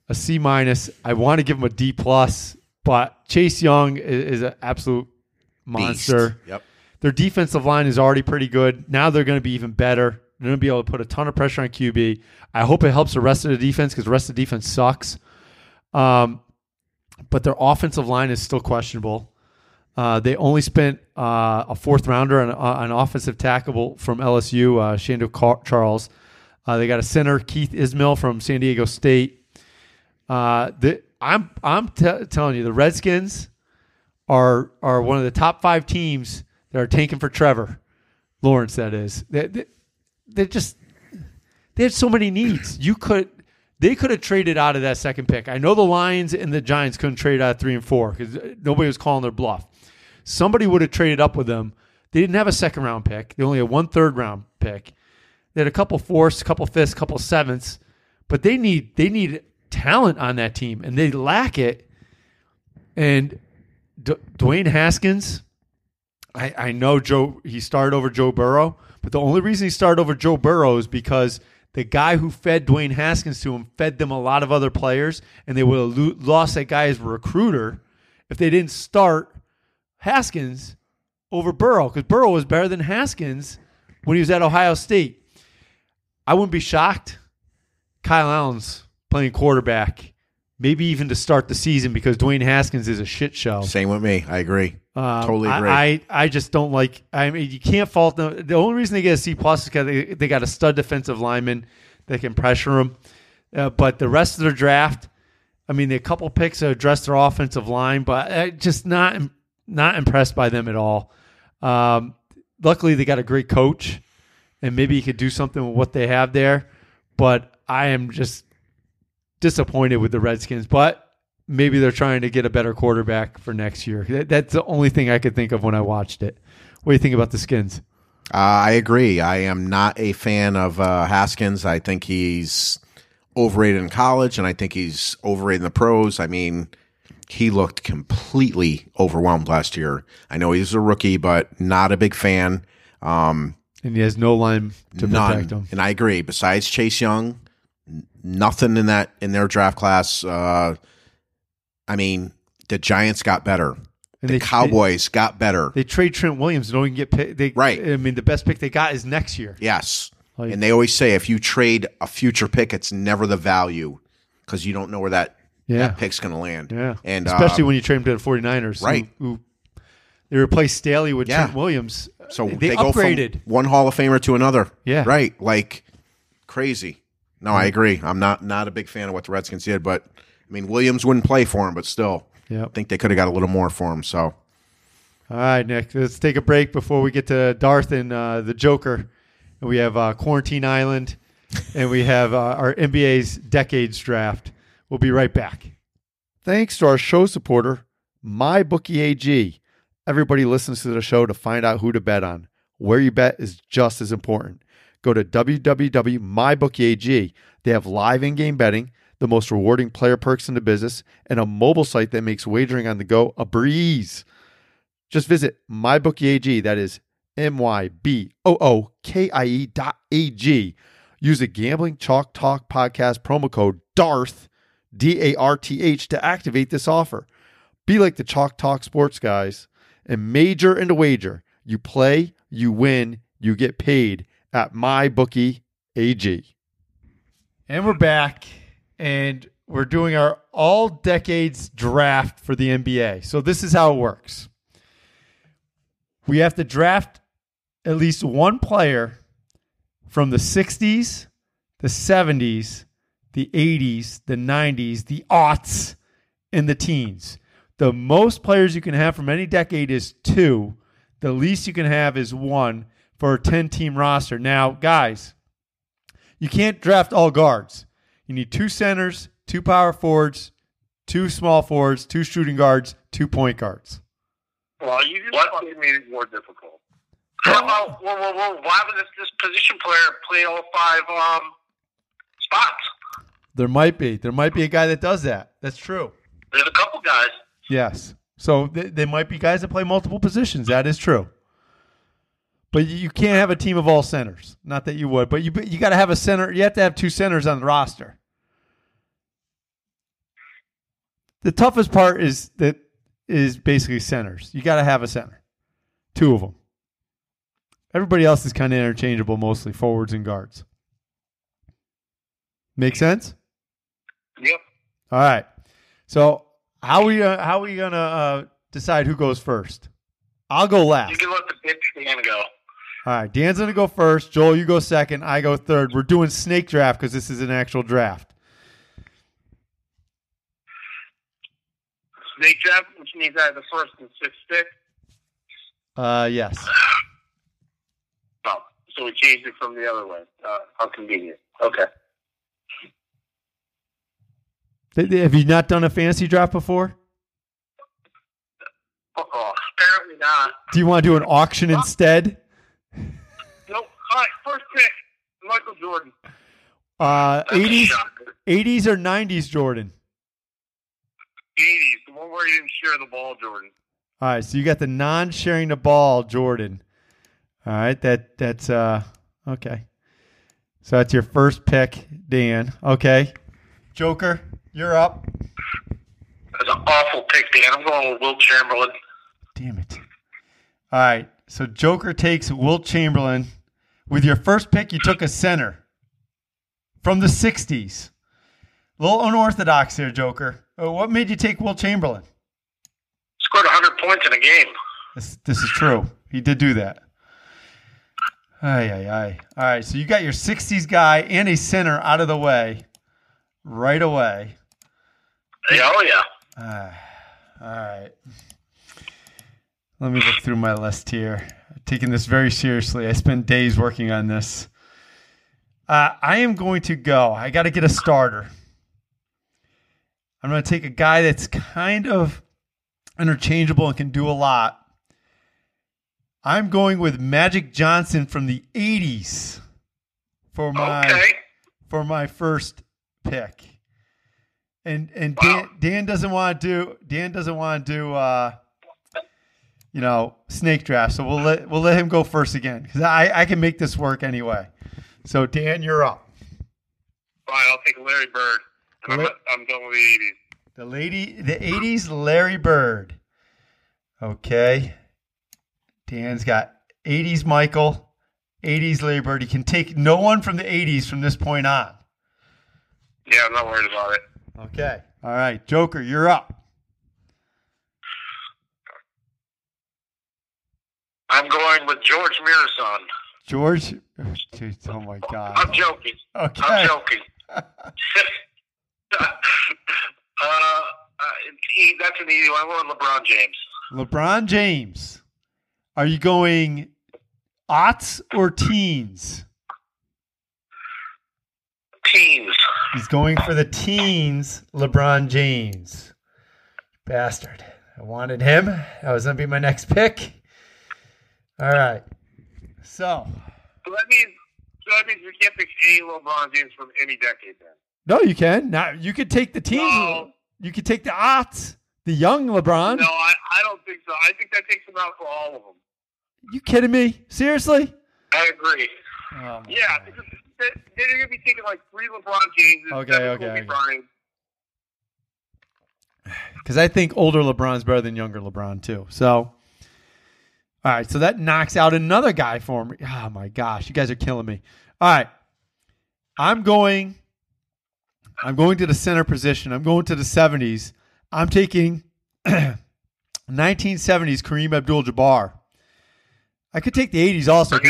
Speaker 1: a C minus. I want to give them a D plus, but Chase Young is, is an absolute monster.
Speaker 2: Beast. Yep.
Speaker 1: Their defensive line is already pretty good. Now they're going to be even better. They're going to be able to put a ton of pressure on QB. I hope it helps the rest of the defense because the rest of the defense sucks. Um, but their offensive line is still questionable. Uh, they only spent uh, a fourth rounder on uh, an offensive tackle from LSU, uh, Shando Car- Charles. Uh, they got a center, Keith Ismael from San Diego State. Uh, the, I'm I'm t- telling you, the Redskins are are one of the top five teams that are tanking for Trevor. Lawrence, that is. They, they, just they had so many needs. You could they could have traded out of that second pick. I know the Lions and the Giants couldn't trade out of three and four because uh, nobody was calling their bluff. Somebody would have traded up with them. They didn't have a second round pick. They only had one third round pick. They had a couple fourths, a couple fifths, a couple sevenths, but they need they need talent on that team, and they lack it. And D- Dwayne Haskins, I, I know Joe. He started over Joe Burrow, but the only reason he started over Joe Burrow is because the guy who fed Dwayne Haskins to him fed them a lot of other players, and they would have lo- lost that guy as a recruiter if they didn't start Haskins over Burrow because Burrow was better than Haskins when he was at Ohio State. I wouldn't be shocked. Kyle Allen's playing quarterback, maybe even to start the season because Dwayne Haskins is a shit show.
Speaker 2: Same with me. I agree.
Speaker 1: Um,
Speaker 2: Totally agree.
Speaker 1: I, I, I just don't like. I mean, you can't fault them. The only reason they get a C plus is because they, they got a stud defensive lineman that can pressure them. Uh, but the rest of their draft, I mean, a couple picks to address their offensive line, but uh, just not not impressed by them at all. Um, luckily, they got a great coach, and maybe he could do something with what they have there. But I am just disappointed with the Redskins. But maybe they're trying to get a better quarterback for next year. That, that's the only thing I could think of when I watched it. What do you think about the Skins?
Speaker 2: Uh, I agree. I am not a fan of uh, Haskins. I think he's overrated in college, and I think he's overrated in the pros. I mean, he looked completely overwhelmed last year. I know he's a rookie, but not a big fan. Um,
Speaker 1: And he has no line to
Speaker 2: none.
Speaker 1: protect him.
Speaker 2: And I agree. Besides Chase Young, nothing in that in their draft class. Uh, I mean, the Giants got better.
Speaker 1: And
Speaker 2: the
Speaker 1: they-
Speaker 2: Cowboys got better.
Speaker 1: They, they trade Trent Williams. Don't even get picked. They,
Speaker 2: Right.
Speaker 1: I mean, the best pick they got is next year.
Speaker 2: Yes.
Speaker 1: Like-
Speaker 2: and they always say if you trade a future pick, it's never the value because you don't know where that,
Speaker 1: Yeah.
Speaker 2: that pick's going to land.
Speaker 1: Yeah.
Speaker 2: And
Speaker 1: especially
Speaker 2: uh,
Speaker 1: when you trade him to the 49ers.
Speaker 2: Right.
Speaker 1: Who, they replaced Staley with
Speaker 2: Yeah.
Speaker 1: Trent Williams.
Speaker 2: so
Speaker 1: they,
Speaker 2: they, go
Speaker 1: upgraded.
Speaker 2: from one Hall of Famer to another.
Speaker 1: Yeah.
Speaker 2: Right. Like crazy. No, I agree. I'm not not a big fan of what the Redskins did, but I mean Williams wouldn't play for him, but still, I think they could have got a little more for him. So
Speaker 1: All right, Nick. Let's take a break before we get to Darth and uh, the Joker. And we have uh, Quarantine Island, and we have uh, our NBA's Decades Draft. We'll be right back. Thanks to our show supporter, MyBookieAG. Everybody listens to the show to find out who to bet on. Where you bet is just as important. Go to www.mybookie.ag. They have live in-game betting, the most rewarding player perks in the business, and a mobile site that makes wagering on the go a breeze. Just visit mybookie.ag. That is M Y B O O K I E dot A G. Use the Gambling Chalk Talk podcast promo code DARTH, D A R T H, to activate this offer. Be like the Chalk Talk sports guys and major and a wager. You play, you win, you get paid at MyBookie AG. And we're back, and we're doing our all decades draft for the NBA. So this is how it works. We have to draft at least one player from the 60s, the 70s, the 80s, the 90s, the aughts, and the teens. The most players you can have from any decade is two. The least you can have is one for a 10 team roster. Now, guys, you can't draft all guards. You need two centers, two power forwards, two small forwards, two shooting guards, two point guards.
Speaker 3: Well, you just fucking made it more difficult. How about, well, well, well, why would this, this position player play all five um, spots?
Speaker 1: There might be. There might be a guy that does that. That's true.
Speaker 3: There's a couple guys.
Speaker 1: Yes. So th- there might be guys that play multiple positions. That is true. But you- can't have a team of all centers. Not that you would, but you you got to have a center. You have to have two centers on the roster. The toughest part is that is basically centers. You got to have a center, two of them. Everybody else is kind of interchangeable, mostly forwards and guards. Make sense?
Speaker 3: Yep.
Speaker 1: All right. So how we uh, how we gonna uh, decide who goes first? I'll go last.
Speaker 3: You can let the bitch Dan go.
Speaker 1: All right. Dan's gonna go first. Joel, you go second. I go third. We're doing snake draft because this is an actual draft.
Speaker 3: Snake draft, which means I have the first and sixth pick.
Speaker 1: Uh, yes.
Speaker 3: so we changed it from the other way. Uh, how convenient. Okay.
Speaker 1: Have you not done a fantasy draft before?
Speaker 3: Oh, apparently not.
Speaker 1: Do you want to do an auction instead?
Speaker 3: All right, first pick, Michael Jordan.
Speaker 1: Uh, 80s, 80s or 90s Jordan?
Speaker 3: 80s, the one where he didn't share the ball, Jordan.
Speaker 1: All right, so you got the non-sharing the ball Jordan. All right, that that's uh okay. So that's your first pick, Dan. Okay, Joker, you're up.
Speaker 3: That's an awful pick, Dan. I'm going with Wilt Chamberlain.
Speaker 1: Damn it. All right, so Joker takes Wilt Chamberlain. With your first pick, you took a center from the '60s. A little unorthodox here, Joker. Uh, What made you take Wilt Chamberlain?
Speaker 3: Scored 100 points in a game.
Speaker 1: This, this is true. He did do that. Ay, ay, ay. All right, so you got your 60s guy and a center out of the way right away.
Speaker 3: Yeah, oh, yeah.
Speaker 1: Ah, all right. Let me look through my list here. Taking this very seriously. I spent days working on this. Uh, I am going to go. I got to get a starter. I'm going to take a guy that's kind of interchangeable and can do a lot. I'm going with Magic Johnson from the 80s for my
Speaker 3: Okay.
Speaker 1: for my first pick. And and
Speaker 3: Wow.
Speaker 1: Dan, Dan doesn't want to do Dan doesn't want to do uh you know snake draft, so we'll let we'll let him go first again because I I can make this work anyway. So Dan, you're up.
Speaker 3: Fine, I'll take Larry Bird. And I'm,
Speaker 1: La-
Speaker 3: I'm going with the 80s.
Speaker 1: The lady, the '80s, Larry Bird. Okay, Dan's got '80s Michael, '80s Larry Bird. He can take no one from the '80s from this point on.
Speaker 3: Yeah, I'm not worried about it.
Speaker 1: Okay, all right, Joker, you're up.
Speaker 3: I'm going with George Mirasan.
Speaker 1: George, oh my God.
Speaker 3: I'm joking.
Speaker 1: Okay.
Speaker 3: I'm joking. uh, uh, he- that's an easy one. I'm going LeBron James.
Speaker 1: LeBron James. Are you going aughts or teens?
Speaker 3: Teens.
Speaker 1: He's going for the teens, LeBron James. Bastard. I wanted him. That was going to be my next pick. All right. So,
Speaker 3: So that means so that means we can't pick any LeBron James from any decade then.
Speaker 1: no, you can. Now, you could take the teens.
Speaker 3: No.
Speaker 1: You could take the aughts, the young LeBron.
Speaker 3: No, I, I don't think so. I think that takes him out for all of them.
Speaker 1: You kidding me? Seriously?
Speaker 3: I agree.
Speaker 1: Oh
Speaker 3: Yeah,
Speaker 1: God.
Speaker 3: because they- they're going to be taking like three LeBron Jameses.
Speaker 1: Okay, okay,
Speaker 3: Kobe
Speaker 1: because I think older LeBron's better than younger LeBron too. So, all right, so that knocks out another guy for me. Oh my gosh, you guys are killing me. All right, I'm going. I'm going to the center position. I'm going to the 70s. I'm taking 1970s Kareem Abdul-Jabbar. I could take the 80s also. He-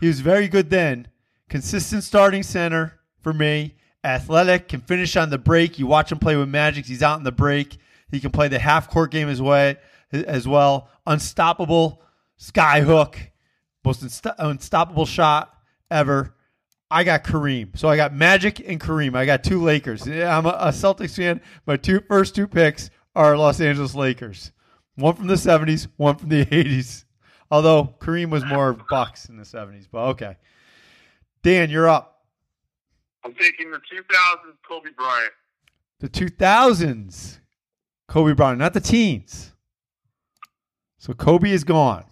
Speaker 1: he was very good then. Consistent starting center for me. Athletic, can finish on the break. You watch him play with Magic. He's out in the break. He can play the half court game as way as well. Unstoppable sky hook, most unstoppable shot ever. I got Kareem, so I got Magic and Kareem. I got two Lakers. I'm a, a Celtics fan. My two first two picks are Los Angeles Lakers. One from the '70s, one from the '80s. Although Kareem was more Bucks in the '70s, but okay. Dan, you're up.
Speaker 3: I'm taking the 2000s Kobe Bryant.
Speaker 1: The 2000s, Kobe Bryant, not the teens. So Kobe is gone.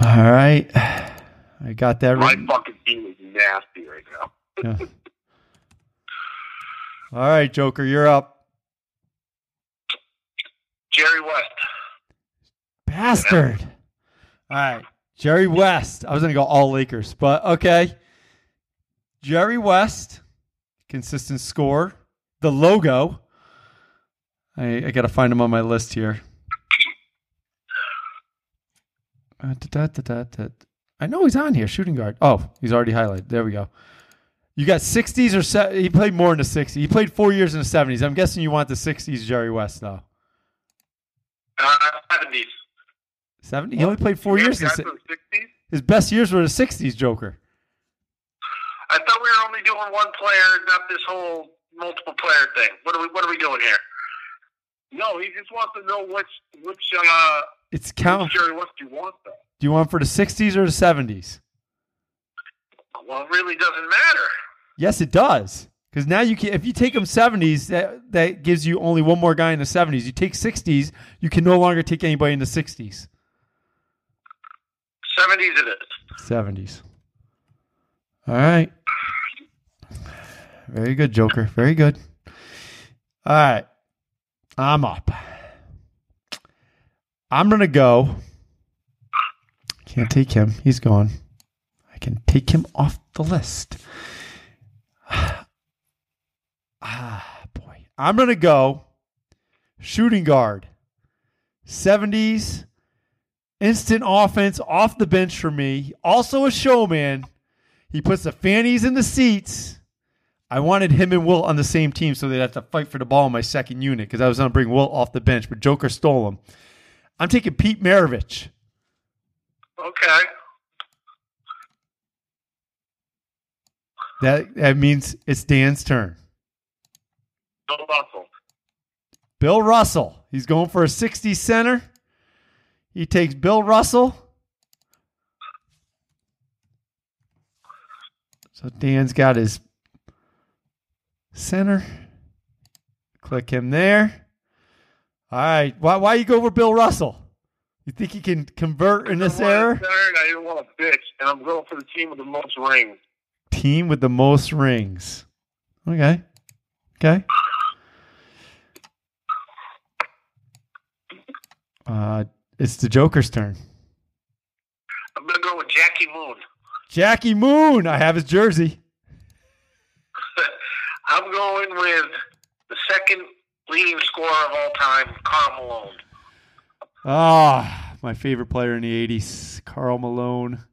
Speaker 1: All right, I got that.
Speaker 3: Right.
Speaker 1: My
Speaker 3: fucking team is nasty right now.
Speaker 1: Yeah. All right, Joker, you're up.
Speaker 3: Jerry West.
Speaker 1: Bastard. All right. Jerry West. I was going to go all Lakers, but okay. Jerry West, consistent score. The logo. I, I got to find him on my list here. Uh, da, da, da, da, da. I know he's on here, shooting guard. Oh, he's already highlighted. There we go. You got 60s or se- he played more in the 60s. He played four years in the 70s. I'm guessing you want the 60s Jerry West though.
Speaker 3: Uh, 70s.
Speaker 1: 70? He only played four years. in
Speaker 3: guys
Speaker 1: si-
Speaker 3: from the 60s?
Speaker 1: His best years were the 60s, Joker.
Speaker 3: I thought we were only doing one player, not this whole multiple player thing. What are we What are we doing here?
Speaker 4: No, he just wants to know which which uh
Speaker 1: It's count.
Speaker 4: Jerry West you want though.
Speaker 1: Do you want for the 60s or the 70s?
Speaker 3: Well, it really doesn't matter.
Speaker 1: Yes, it does. Because now you can, if you take them 70s, that, that gives you only one more guy in the 70s. You take 60s, you can no longer take anybody in the 60s.
Speaker 3: 70s it is.
Speaker 1: 70s. All right. Very good, Joker. Very good. All right. I'm up. I'm going to go. Can't take him. He's gone. I can take him off the list. Ah, boy. I'm going to go shooting guard. 70s, instant offense off the bench for me. Also a showman. He puts the fannies in the seats. I wanted him and Wilt on the same team so they'd have to fight for the ball in my second unit because I was going to bring Wilt off the bench, but Joker stole him. I'm taking Pete Maravich.
Speaker 3: Okay.
Speaker 1: That that means it's Dan's turn.
Speaker 3: Bill Russell.
Speaker 1: Bill Russell. He's going for a 60 center. He takes Bill Russell. So Dan's got his center. Click him there. All right. Why why you go over Bill Russell? You think he can convert in this era?
Speaker 4: I didn't want a bitch, and I'm going for the team with the most rings.
Speaker 1: Team with the most rings. Okay. Okay. Uh, it's the Joker's turn.
Speaker 3: I'm going to go with Jackie Moon.
Speaker 1: Jackie Moon. I have his jersey.
Speaker 3: Going with the second leading scorer of all time, Karl Malone.
Speaker 1: Ah, my favorite player in the 80s, Karl Malone.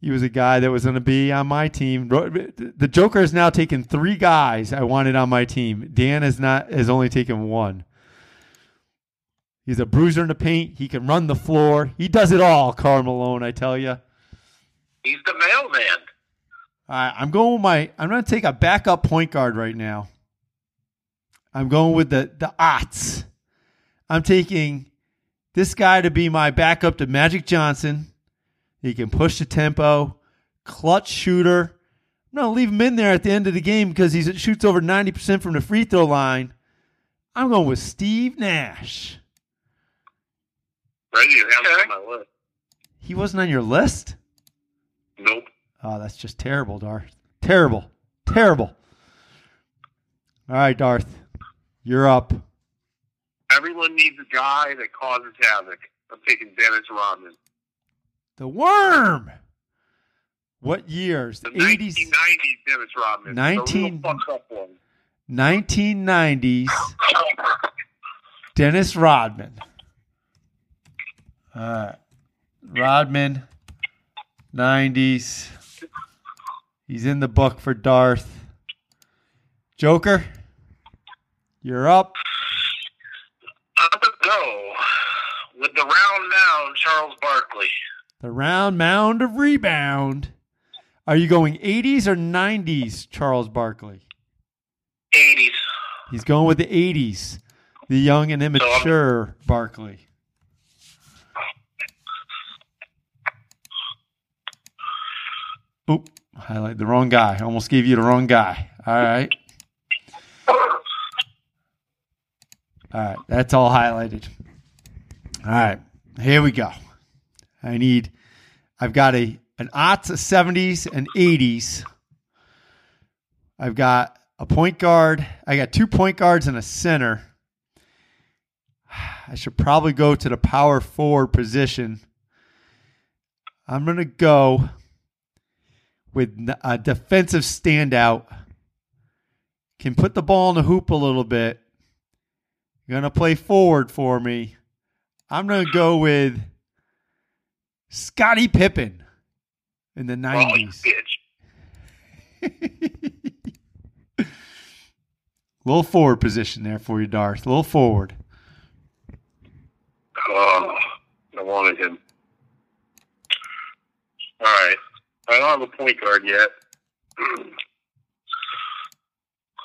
Speaker 1: He was a guy that was going to be on my team. The Joker has now taken three guys I wanted on my team. Dan has not has only taken one. He's a bruiser in the paint. He can run the floor. He does it all, Karl Malone, I tell you.
Speaker 3: He's the mailman.
Speaker 1: All right, I'm going with my. I'm going to take a backup point guard right now. I'm going with the the Otts. I'm taking this guy to be my backup to Magic Johnson. He can push the tempo, clutch shooter. I'm going to leave him in there at the end of the game because he shoots over 90% from the free throw line. I'm going with Steve Nash.
Speaker 4: Right? You
Speaker 3: Okay.
Speaker 4: on my list.
Speaker 1: He wasn't on your list?
Speaker 4: Nope.
Speaker 1: Oh, that's just terrible, Darth. Terrible. Terrible. All right, Darth. You're up.
Speaker 4: Everyone needs a guy that causes havoc. I'm taking Dennis Rodman.
Speaker 1: The Worm. What years?
Speaker 4: The
Speaker 1: 80s,
Speaker 4: 1990s Dennis Rodman.
Speaker 1: 19
Speaker 4: The real fucked up one.
Speaker 1: 1990s. Dennis Rodman. All right. Rodman, 90s. He's in the book for Darth. Joker, you're up.
Speaker 3: I'm going to go with the round down Charles Barkley.
Speaker 1: The round mound of rebound. Are you going 80s or 90s, Charles Barkley?
Speaker 3: 80s.
Speaker 1: He's going with the 80s. The young and immature Barkley. Oop, highlight the wrong guy. I Almost gave you the wrong guy. All right. All right, that's all highlighted. All right, here we go. I need, I've got a an odds of 70s, and 80s. I've got a point guard. I got two point guards and a center. I should probably go to the power forward position. I'm going to go with a defensive standout, can put the ball in the hoop a little bit, going to play forward for me. I'm going to go with Scottie Pippen in the 90s. little forward position there for you, Darth. little forward.
Speaker 4: Oh, I wanted him. All right. I don't have a point guard yet.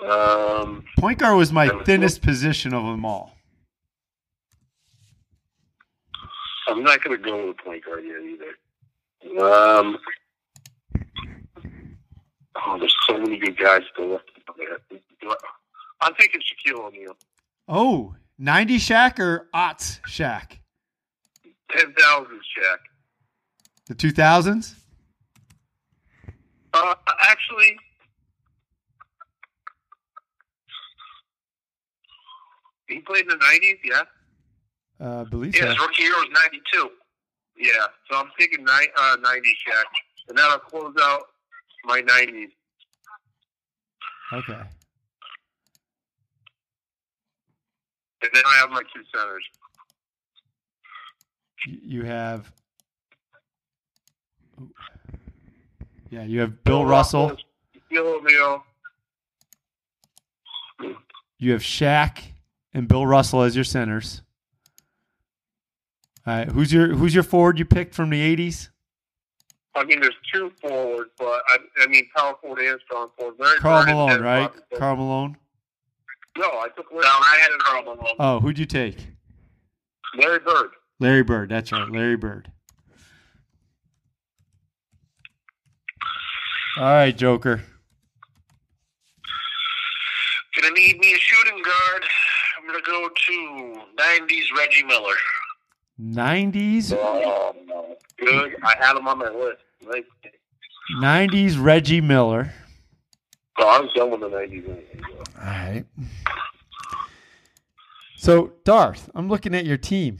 Speaker 4: um,
Speaker 1: Point guard was my thinnest position of them all.
Speaker 4: I'm not going to go with a point guard yet either. Um, oh, there's so many good guys still left. I'm taking Shaquille O'Neal.
Speaker 1: Oh, 90 Shaq or Otts Shaq?
Speaker 4: Ten thousand Shaq.
Speaker 1: The 2000s?
Speaker 4: Uh, actually, he played in the '90s. Yeah.
Speaker 1: Uh, I believe
Speaker 4: Yeah,
Speaker 1: so.
Speaker 4: his rookie year was '92. Yeah, so I'm taking ni- uh, '90 Shaq, and that'll close out my '90s.
Speaker 1: Okay.
Speaker 4: And then I have my two centers.
Speaker 1: You- You have. Ooh. Yeah, you have Bill Russell.
Speaker 4: Bill O'Neal.
Speaker 1: You have Shaq and Bill Russell as your centers. All right, who's your who's your forward you picked from the '80s?
Speaker 4: I mean, there's two forwards, but I, I mean, power forward and strong forward. Larry
Speaker 1: Karl
Speaker 4: Bird
Speaker 1: Malone, right?
Speaker 4: Robinson.
Speaker 1: Karl Malone.
Speaker 4: No, I took Larry. No, I had Karl Malone.
Speaker 1: Oh, who'd you take?
Speaker 4: Larry Bird.
Speaker 1: Larry Bird. That's right, Larry Bird. All right, Joker.
Speaker 4: Gonna need me a shooting guard. I'm gonna go to '90s Reggie Miller.
Speaker 1: '90s,
Speaker 4: Oh no, good. I had him on my list. Like,
Speaker 1: '90s Reggie Miller.
Speaker 4: oh, I was done with the '90s.
Speaker 1: All right. So, Darth, I'm looking at your team.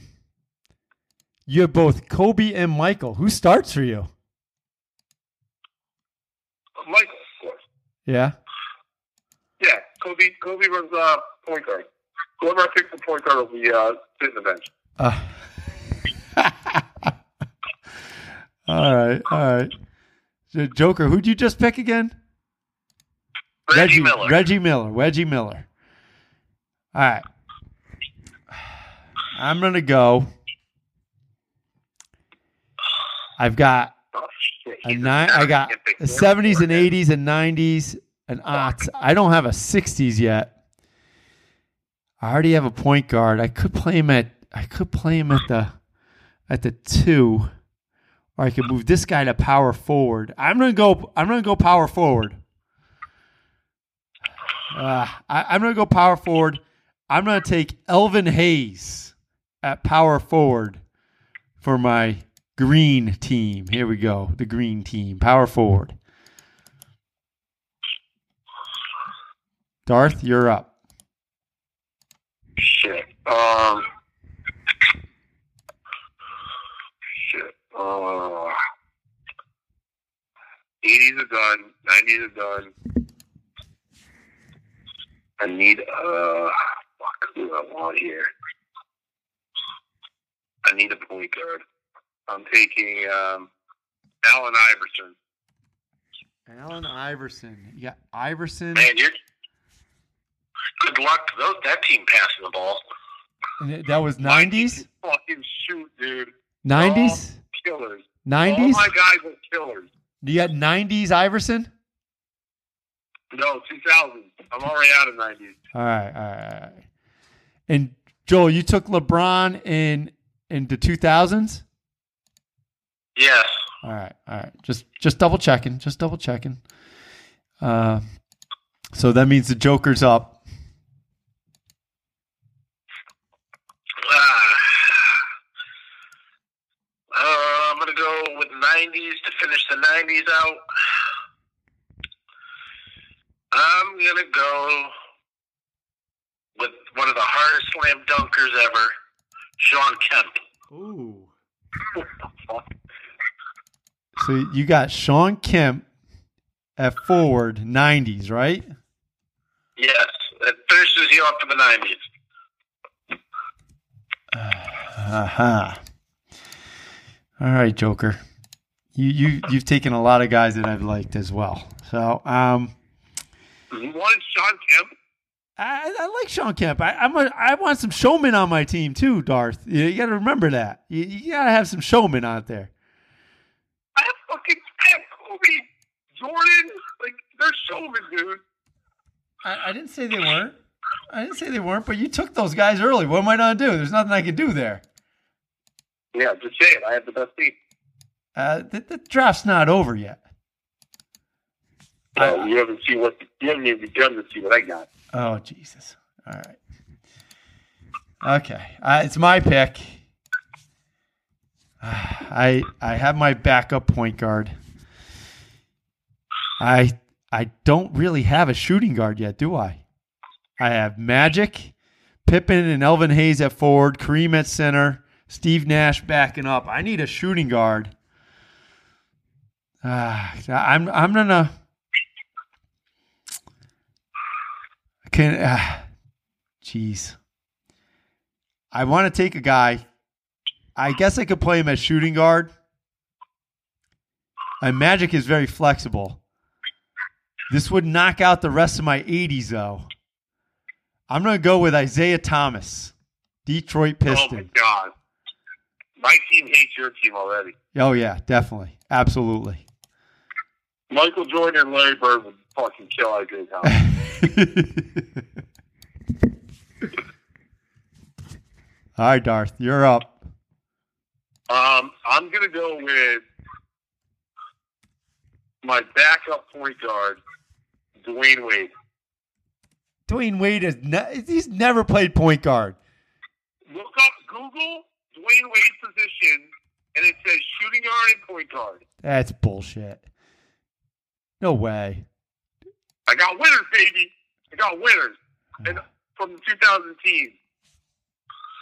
Speaker 1: You have both Kobe and Michael. Who starts for you?
Speaker 4: Michael, of course.
Speaker 1: Yeah.
Speaker 4: Yeah, Kobe. Kobe runs uh, point guard. Whoever I pick for point guard will be uh, sitting the bench.
Speaker 1: Uh, all right. All right. Joker, who'd you just pick again?
Speaker 4: Reggie, Miller.
Speaker 1: Reggie Miller. Reggie Miller. All right. I'm gonna go. I've got. A nine. I got
Speaker 4: Can't pick
Speaker 1: a
Speaker 4: him.
Speaker 1: 70s and 80s and 90s and aughts. I don't have a 60s yet. I already have a point guard. I could play him at. I could play him at the at the two, or I could move this guy to power forward. I'm gonna go. I'm gonna go power forward. Uh, I, I'm gonna go power forward. I'm gonna take Elvin Hayes at power forward for my green team. Here we go. The green team, power forward. Darth, you're up.
Speaker 4: Shit. Um. Shit. Uh. 80s are done. 90s are done. I need uh. Fuck who I want here. I need a point guard. I'm taking um, Allen Iverson.
Speaker 1: Allen Iverson. Yeah, Iverson.
Speaker 4: Man, you're good luck. to Those that team passing the ball.
Speaker 1: It- that was 90s?
Speaker 4: Fucking shoot, dude.
Speaker 1: 90s?
Speaker 4: Killers. Nineties. All
Speaker 1: 90s?
Speaker 4: my guys are killers.
Speaker 1: You got 90s Iverson?
Speaker 4: No, 2000. I'm already out of 90s.
Speaker 1: All right, all right, all right. And Joel, you took LeBron in in the 2000s?
Speaker 4: Yes.
Speaker 1: All right, all right. Just just double checking, just double checking. Uh, so that means the Joker's up.
Speaker 4: Ah. Uh, I'm going to go with 90s to finish the 90s out. I'm going to go with one of the hardest slam dunkers ever, Shawn Kemp.
Speaker 1: Ooh. So you got Shawn Kemp at forward 90s, right?
Speaker 4: Yes, it finishes you off for the 90s.
Speaker 1: Uh-huh. All right, Joker. You you you've taken a lot of guys that I've liked as well. So um
Speaker 4: You wanted Shawn Kemp?
Speaker 1: I, I like Shawn Kemp. I, I'm a, I want some showmen on my team too, Darth. You, you got to remember that. You, you got to have some showmen out there.
Speaker 4: I have fucking I have Kobe Jordan. Like they're showmen, dude.
Speaker 1: I, I didn't say they weren't. I didn't say they weren't, but you took those guys early. What am I going to do? There's nothing I can do there.
Speaker 4: Yeah, just say it. I have the best team.
Speaker 1: Uh, the, the draft's not over yet.
Speaker 4: Oh, you haven't seen what you haven't even begun to see what I got.
Speaker 1: Oh Jesus! All right. Okay, uh, it's my pick. I I have my backup point guard. I I don't really have a shooting guard yet, do I? I have Magic, Pippen, and Elvin Hayes at forward, Kareem at center, Steve Nash backing up. I need a shooting guard. Uh, I'm I'm gonna. Can uh, jeez. I want to take a guy. I guess I could play him as shooting guard. And Magic is very flexible. This would knock out the rest of my 80s, though. I'm going to go with Isiah Thomas, Detroit Pistons.
Speaker 4: Oh my god, my team hates your team already.
Speaker 1: Oh, yeah, definitely. Absolutely.
Speaker 4: Michael Jordan and Larry Bird would fucking kill Isiah Thomas.
Speaker 1: All right, Darth, you're up.
Speaker 4: Um, I'm gonna go with my backup point guard, Dwyane Wade.
Speaker 1: Dwyane Wade is ne- he's never played point guard.
Speaker 4: Look up Google Dwyane Wade's position, and it says shooting guard and point guard.
Speaker 1: That's bullshit. No way.
Speaker 4: I got winners, baby. I got winners, oh. and from the 2000 team.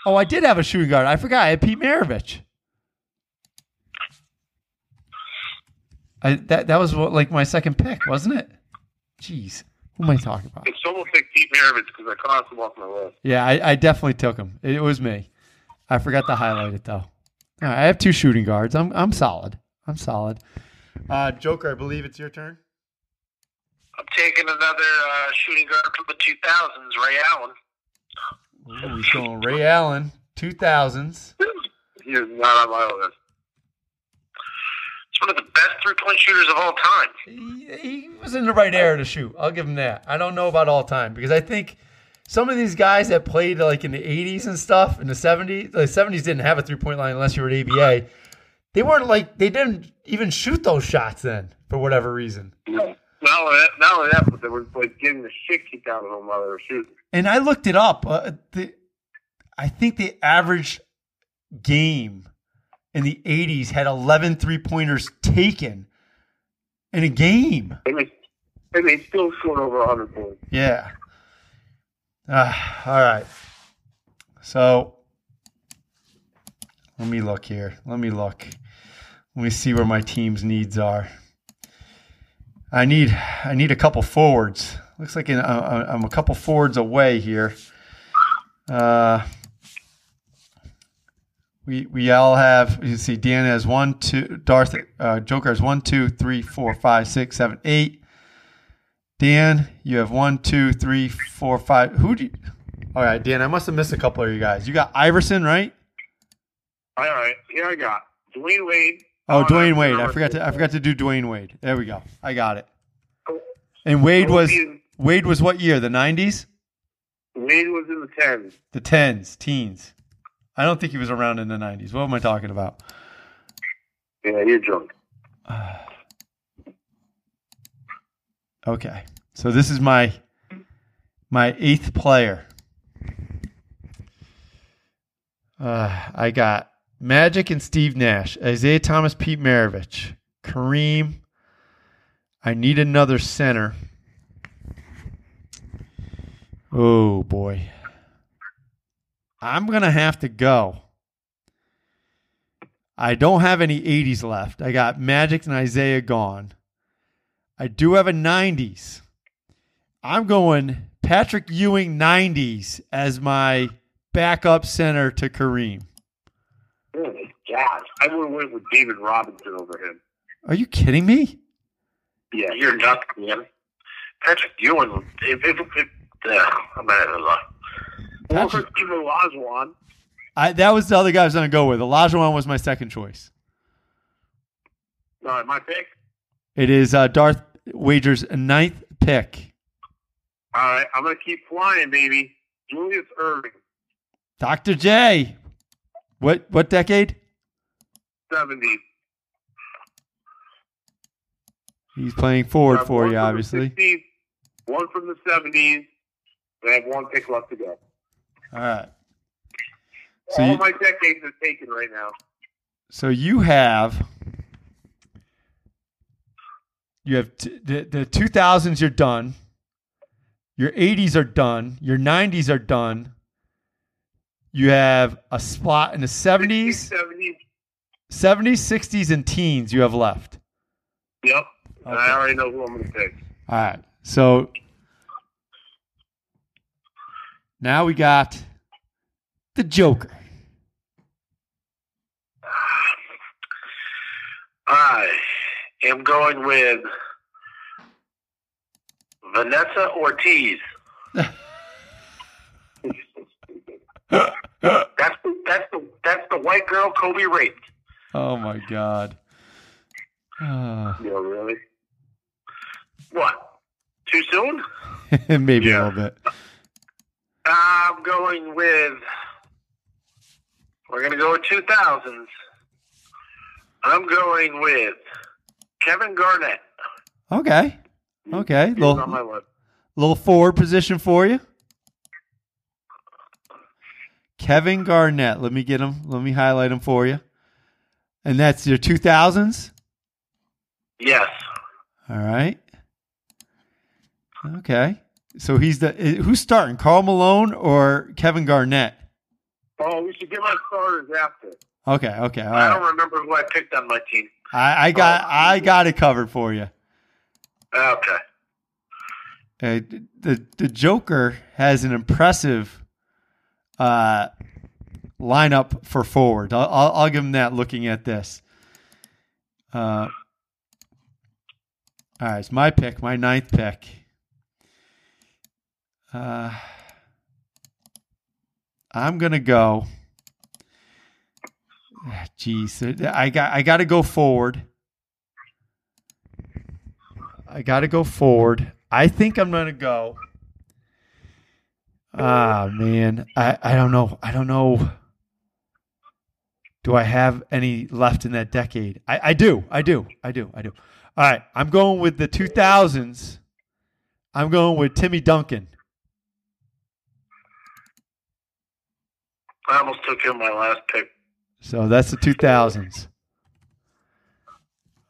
Speaker 1: Oh, I did have a shooting guard. I forgot. I had Pete Maravich. I, that that was what, like my second pick, wasn't it? Jeez, who am I talking about?
Speaker 4: It's almost like Pete Maravich because I crossed him off my list.
Speaker 1: Yeah, I, I definitely took him. It, was me. I forgot to highlight it though. All right, I have two shooting guards. I'm I'm solid. I'm solid. Uh, Joker, I believe it's your turn.
Speaker 4: I'm taking another uh, shooting guard from the 2000s, Ray Allen.
Speaker 1: Ooh, going Ray Allen, two thousands.
Speaker 4: He is not on my list. He's one of the best three-point shooters of all time.
Speaker 1: He, he was in the right era to shoot. I'll give him that. I don't know about all time because I think some of these guys that played like in the 80s and stuff in the 70s, the 70s didn't have a three point line unless you were at ABA. They weren't like they didn't even shoot those shots then for whatever reason.
Speaker 4: Not only that, not only that, but they were like getting the shit kicked out of them while they were shooting.
Speaker 1: And I looked it up. Uh, the, I think the average game in the 80s had 11 three pointers taken in a game.
Speaker 4: And they, and they still scored over 100 points.
Speaker 1: Yeah. Uh, all right. So let me look here. Let me look. Let me see where my team's needs are. I need I need a couple forwards. Looks like in, uh, I'm a couple forwards away here. Uh, we we all have. You see, Dan has one, two. Darth uh, Joker has one, two, three, four, five, six, seven, eight. Dan, you have one, two, three, four, five. Who do you? All right, Dan, I must have missed a couple of you guys. You got Iverson, right?
Speaker 4: All right, here I got Dwyane Wade.
Speaker 1: Oh,
Speaker 4: on Dwyane
Speaker 1: Wade. I forgot to. I forgot to do Dwyane Wade. There we go. I got it. And Wade was Wade was what year? The nineties,
Speaker 4: Wade was in the 10s.
Speaker 1: the tens, teens. I don't think he was around in the nineties. What am I talking about?
Speaker 4: Yeah, you're drunk.
Speaker 1: Okay, so this is my my eighth player. Uh, I got Magic and Steve Nash, Isiah Thomas, Pete Maravich, Kareem. I need another center. Oh boy, I'm gonna have to go. I don't have any 80s left. I got Magic and Isiah gone. I do have a 90s. I'm going Patrick Ewing 90s as my backup center to Kareem.
Speaker 4: Oh my God. I would have went with David Robinson over him.
Speaker 1: Are you kidding me?
Speaker 4: Yeah, you're nuts, man. Patrick Ewing, if, if, if, uh, I'm out of lie.
Speaker 1: Patrick-
Speaker 4: Olajuwon.
Speaker 1: I, that was the other guy I was going to go with. Olajuwon was my second choice.
Speaker 4: All right, my pick.
Speaker 1: It is uh, Darth wagers ninth pick.
Speaker 4: All right, I'm gonna keep flying, baby. Julius Erving,
Speaker 1: Dr. J. What what decade?
Speaker 4: 70s.
Speaker 1: He's playing forward for you, obviously.
Speaker 4: 60s, one from the 70s. I have one pick left to go.
Speaker 1: All right. So
Speaker 4: All
Speaker 1: you,
Speaker 4: my decades are taken right now.
Speaker 1: so you have you have t- the the two thousands. You're done. Your eighties are done. Your nineties are done. You have a spot in the seventies,
Speaker 4: 70s.
Speaker 1: seventies, sixties, and teens. You have left.
Speaker 4: Yep. And I already know who I'm gonna pick.
Speaker 1: All right. So now we got the Joker.
Speaker 3: I am going with Vanessa Ortiz. That's the, that's the that's the white girl Kobe raped.
Speaker 1: Oh my God. Uh,
Speaker 4: Yeah, really?
Speaker 3: What? Too soon?
Speaker 1: maybe a little bit.
Speaker 3: I'm going with. We're gonna go with two thousands. I'm going with Kevin Garnett.
Speaker 1: Okay. Okay.
Speaker 4: He was on
Speaker 1: Little, little forward position for you. Kevin Garnett. Let me get him. Let me highlight him for you. And that's your 2000s?
Speaker 3: Yes.
Speaker 1: All right. Okay. So he's the who's starting? Karl Malone or Kevin Garnett?
Speaker 4: Oh, we should give our starters after.
Speaker 1: Okay. Okay.
Speaker 3: I
Speaker 1: right.
Speaker 3: don't remember who I picked on my team.
Speaker 1: I, I got I got it covered for you.
Speaker 3: Okay.
Speaker 1: Uh, the the Joker has an impressive uh, lineup for forward. I'll, I'll, I'll give him that. Looking at this, uh, all right, it's my pick, my ninth pick. Uh, I'm gonna go. Jeez, I got I got to go forward. I got to go forward. I think I'm to go. Ah, man. I, I don't know. I don't know. Do I have any left in that decade? I, I do. I do. I do. I do. All right. I'm going with the 2000s. I'm going with Timmy Duncan.
Speaker 3: I almost took him my last pick.
Speaker 1: So that's the 2000s.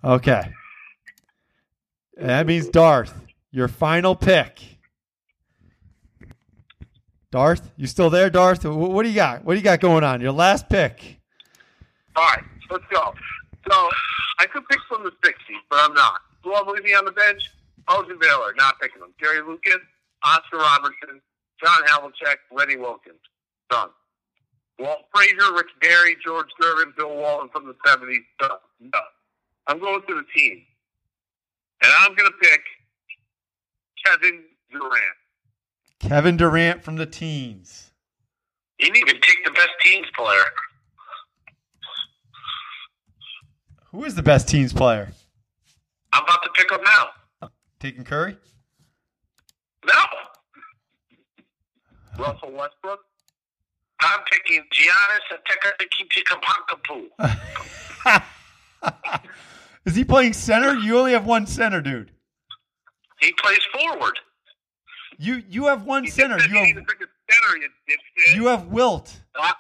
Speaker 1: Okay. That means Darth, your final pick. Darth, you still there, Darth? What do you got? What do you got going on? Your last pick.
Speaker 4: All right, let's go. So I could pick from the 60s, but I'm not. Who I'm leaving on the bench? Elgin Baylor, not picking them. Jerry Lucas, Oscar Robertson, John Havlicek, Lenny Wilkens. Done. Walt Frazier, Rick Barry, George Gervin, Bill Walton from the 70s. No, Done. I'm going to the team. And I'm going to pick Kevin Durant.
Speaker 1: Kevin Durant from the teens.
Speaker 3: You didn't even take the best teams player.
Speaker 1: Who is the best teens player?
Speaker 3: I'm about to pick him now.
Speaker 1: Taking Curry?
Speaker 3: No.
Speaker 4: Russell Westbrook.
Speaker 3: I'm picking Giannis Antetokounmpo.
Speaker 1: is he playing center? You only have one center, dude.
Speaker 3: He plays forward.
Speaker 1: You you have one
Speaker 4: He
Speaker 1: center. You have
Speaker 4: to pick a center, you
Speaker 1: you have Wilt.
Speaker 3: I,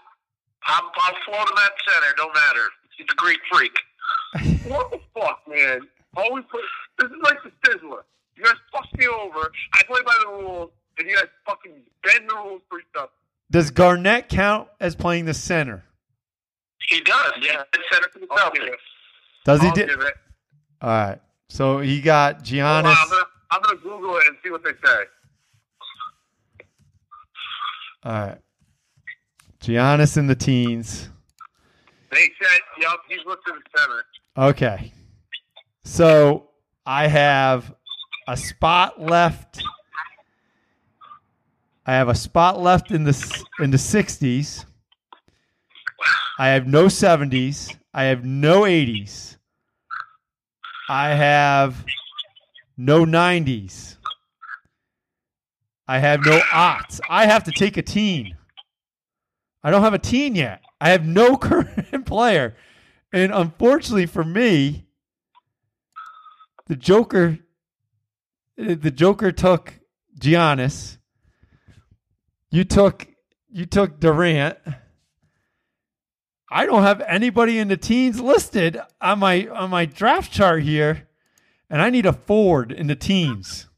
Speaker 3: I'm, I'll float him at center. Don't matter. He's a Greek freak.
Speaker 4: What the fuck, man? Always put. This is like the Sizzler. You guys fuck me over. I play by the rules, and you guys fucking bend the rules for stuff.
Speaker 1: Does Garnett count as playing the center?
Speaker 3: He does. Yeah. Center for the
Speaker 4: I'll
Speaker 3: Celtics.
Speaker 1: Does he?
Speaker 4: I'll
Speaker 1: Di-
Speaker 4: give it.
Speaker 1: All right. So he got Giannis.
Speaker 4: on, I'm gonna, I'm gonna Google it and see what they say.
Speaker 1: All right. Giannis in the teens.
Speaker 4: They said, "Yup, he's listed as center."
Speaker 1: Okay. So I have a spot left. I have a spot left in the in the 60s. I have no 70s. I have no 80s. I have no 90s. I have no aughts. I have to take a teen. I don't have a teen yet. I have no current player. And unfortunately for me, the Joker eh, the Joker took Giannis. You took you took Durant. I don't have anybody in the teens listed on my on my draft chart here, and I need a forward in the teens.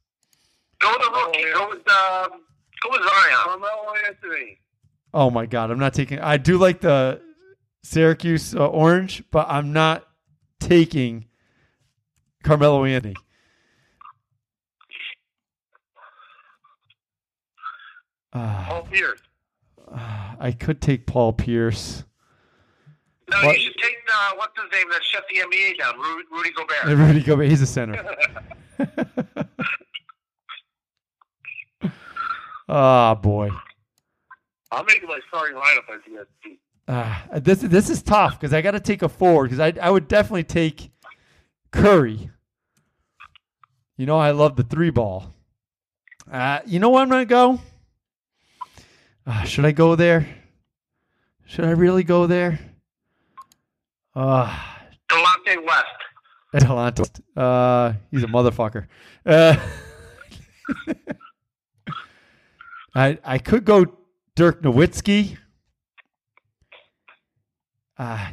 Speaker 3: Go with the rookie. Go with um, go with Zion.
Speaker 4: Carmelo Anthony.
Speaker 1: Oh my god, I'm not taking. I do like the Syracuse uh, orange, but I'm not taking Carmelo Anthony.
Speaker 3: Paul Pierce.
Speaker 1: I could take Paul Pierce.
Speaker 3: No,
Speaker 1: What?
Speaker 3: you should take uh, what's his name that shut the NBA down, Rudy, Rudy Gobert.
Speaker 1: Rudy Gobert, he's a center. Ah, boy.
Speaker 4: I'll make my starting lineup as you
Speaker 1: Uh, this this is tough because I got to take a forward because I I would definitely take Curry. You know I love the three ball. Uh, you know where I'm gonna go? Uh, should I go there? Should I really go there? Uh,
Speaker 3: Delonte West.
Speaker 1: Atlanta. Uh, he's a motherfucker. Uh, I I could go Dirk Nowitzki. Uh,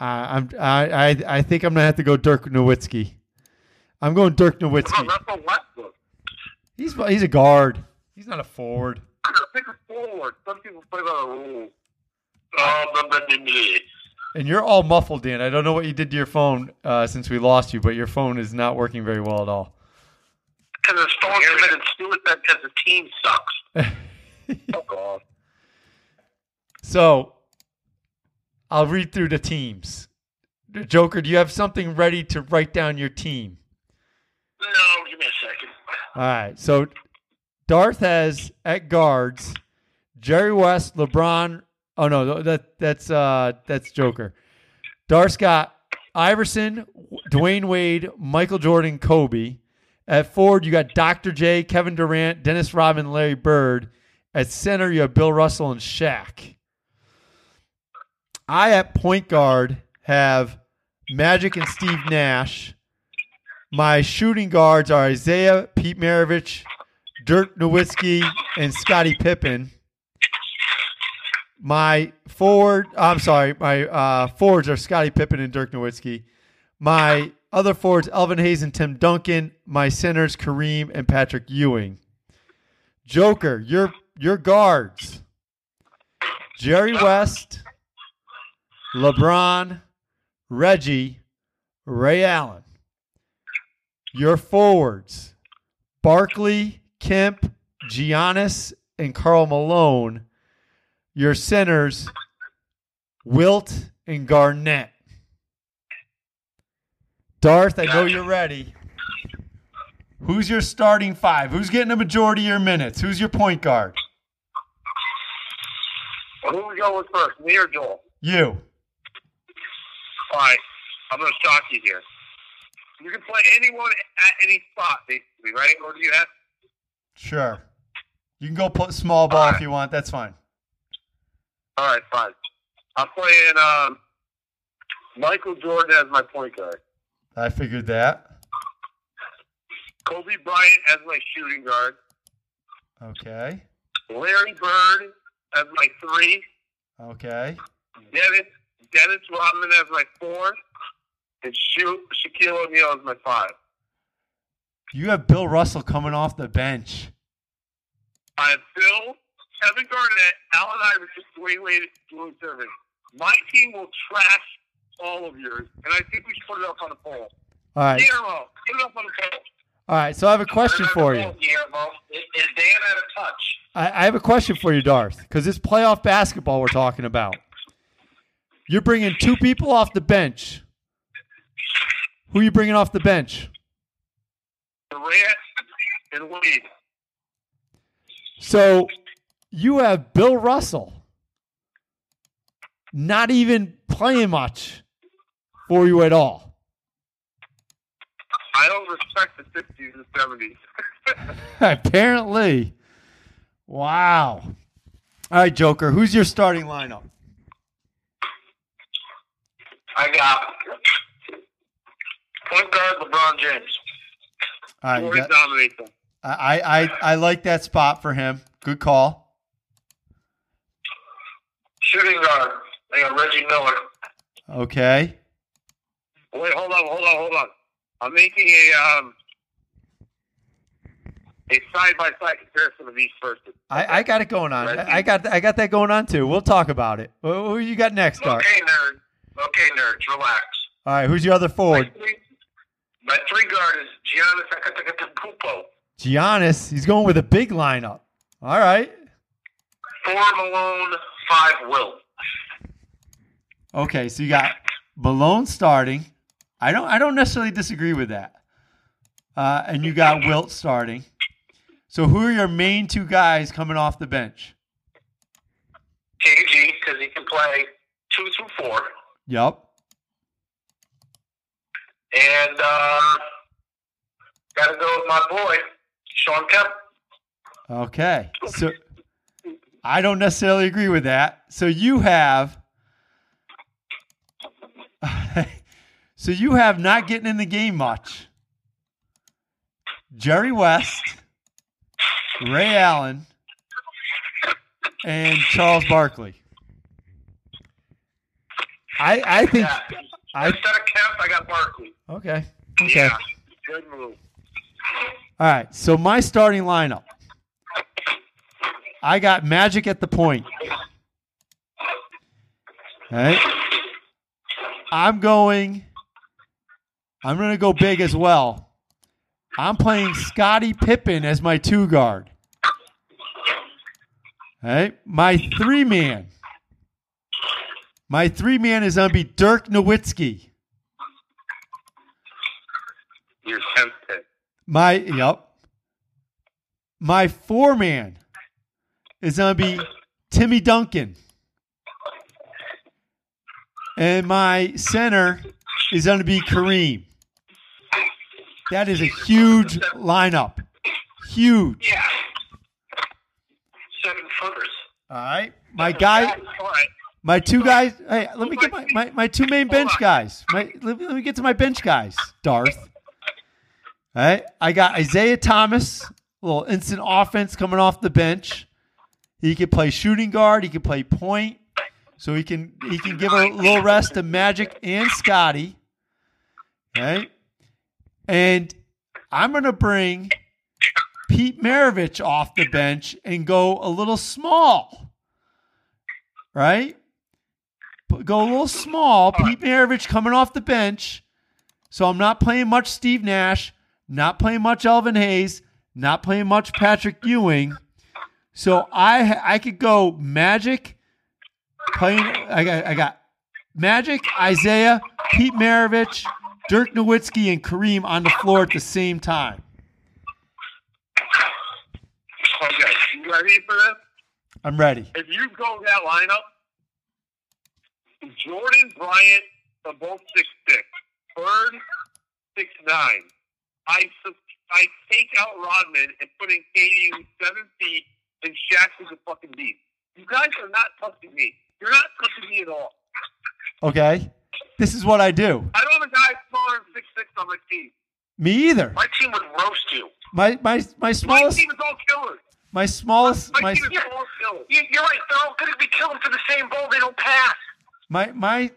Speaker 1: I, I'm I, I I think I'm gonna have to go Dirk Nowitzki. I'm going Dirk Nowitzki. He's he's a guard. He's not a forward.
Speaker 4: Pick a forward. Some people play by the rules.
Speaker 3: Oh.
Speaker 1: And you're all muffled, Dan. I don't know what you did to your phone uh, since we lost you, but your phone is not working very well at all.
Speaker 3: Because the Stones committed suicide because the team sucks.
Speaker 4: Oh, God.
Speaker 1: So I'll read through the teams. Joker, do you have something ready to write down your team?
Speaker 3: No, give me a second.
Speaker 1: All right. So Darth has at guards Jerry West, LeBron. Oh no, that that's uh that's Joker. Darth's got Iverson, Dwyane Wade, Michael Jordan, Kobe. At Ford, you got Dr. J, Kevin Durant, Dennis Rodman, Larry Bird. At center, you have Bill Russell and Shaq. I at point guard have Magic and Steve Nash. My shooting guards are Isiah, Pete Maravich, Dirk Nowitzki, and Scottie Pippen. My forward, I'm sorry, my uh, forwards are Scottie Pippen and Dirk Nowitzki. My other forwards, Elvin Hayes and Tim Duncan. My centers, Kareem and Patrick Ewing. Joker, your your guards, Jerry West, LeBron, Reggie, Ray Allen. Your forwards, Barkley, Kemp, Giannis, and Karl Malone. Your centers, Wilt and Garnett. Darth, I know you're ready. Who's your starting five? Who's getting a majority of your minutes? Who's your point guard?
Speaker 4: Who we going with first, me or Joel?
Speaker 1: You.
Speaker 4: All right. I'm going to shock you here. You can play anyone at any spot, basically, right? Or do you have?
Speaker 1: Sure. You can go put small ball if you want. That's fine.
Speaker 4: All right, fine. I'm playing um, Michael Jordan as my point guard.
Speaker 1: I figured that.
Speaker 4: Kobe Bryant as my shooting guard.
Speaker 1: Okay.
Speaker 4: Larry Bird as my three.
Speaker 1: Okay.
Speaker 4: Dennis Dennis Rodman as my four. And Sha- Shaquille O'Neal as my five.
Speaker 1: You have Bill Russell coming off the bench.
Speaker 4: I have Bill, Kevin Garnett, Allen Iverson, Dwyane Wade, Julius Erving. My team will trash all of yours, and I think we should put it up on the poll.
Speaker 1: All right.
Speaker 4: Guillermo, put it up on the poll.
Speaker 1: All right. So I have a question for you.
Speaker 3: Guillermo. Is is Dan out of touch?
Speaker 1: I, I have a question for you, Darth, because it's playoff basketball we're talking about. You're bringing two people off the bench. Who are you bringing off the bench?
Speaker 4: Durant and Wade.
Speaker 1: So you have Bill Russell not even playing much for you at all.
Speaker 4: I don't respect the 60s and 70s.
Speaker 1: Apparently. Wow. All right, Joker. Who's your starting lineup?
Speaker 3: I got point guard LeBron James.
Speaker 1: All right, got-
Speaker 4: dominate them.
Speaker 1: I, I I like that spot for him. Good call.
Speaker 3: Shooting guard. I got Reggie Miller.
Speaker 1: Okay.
Speaker 4: Wait, hold on, hold on, hold on. I'm making a um a side by side comparison of each person.
Speaker 1: I, I got it going on. I, I got I got that going on too. We'll talk about it. Who who you got next, Gar?
Speaker 3: Okay, nerd. Okay, nerds. Relax.
Speaker 1: All right. Who's your other forward?
Speaker 3: three, my three guard is Giannis Antetokounmpo.
Speaker 1: Giannis. He's going with a big lineup. All right.
Speaker 3: Four Malone. Five Wilt.
Speaker 1: Okay. So you got Malone starting. I don't I don't necessarily disagree with that. Uh, and you got Wilt starting. So who are your main two guys coming off the bench?
Speaker 3: KG because he can play two through four.
Speaker 1: Yup.
Speaker 3: And uh, got to go with my boy, Shawn Kemp.
Speaker 1: Okay. So I don't necessarily agree with that. So you have So you have not getting in the game much. Jerry West, Ray Allen, and Charles Barkley. I I think
Speaker 3: Yeah.
Speaker 1: I
Speaker 3: Instead of Kemp, I got Barkley.
Speaker 1: Okay. Okay.
Speaker 4: Yeah, good move.
Speaker 1: All right. So my starting lineup. I got Magic at the point. All right. I'm going. I'm going to go big as well. I'm playing Scottie Pippen as my two guard. All right. My three man. My three man is going to be Dirk Nowitzki.
Speaker 4: You're.
Speaker 1: My yep. My four man is gonna be Timmy Duncan. And my center is gonna be Kareem. That is a huge lineup. Huge.
Speaker 3: Yeah. Seven footers.
Speaker 1: All right. My guy my two guys hey, let me get my, my, my two main bench guys. My let me, let me get to my bench guys, Darth. All right. I got Isiah Thomas, a little instant offense coming off the bench. He can play shooting guard. He can play point. So he can he can give a little rest to Magic and Scottie. Okay. And I'm gonna bring Pete Maravich off the bench and go a little small. Right? Go a little small. Pete Maravich coming off the bench. So I'm not playing much Steve Nash, not playing much Elvin Hayes, not playing much Patrick Ewing. So I I could go Magic playing. I got I got Magic, Isiah, Pete Maravich, Dirk Nowitzki, and Kareem on the floor at the same time.
Speaker 4: Okay, you ready for this?
Speaker 1: I'm ready.
Speaker 4: If you go that lineup, Jordan Bryant are both six six, Bird six nine. I I take out Rodman and put in KD who's seven feet and Shaq who's a fucking beast. You guys are not touching me. You're not touching me at all.
Speaker 1: Okay. This is what I do.
Speaker 4: I don't have a guy smaller than six six on my team.
Speaker 1: Me either.
Speaker 3: My team would roast you.
Speaker 1: My my my smallest.
Speaker 4: My
Speaker 1: smallest
Speaker 4: team is all killers.
Speaker 1: my smallest
Speaker 4: My
Speaker 1: my
Speaker 4: team is all killers.
Speaker 3: You- You're right. They're all going to be killing for the same ball. They don't pass.
Speaker 1: my my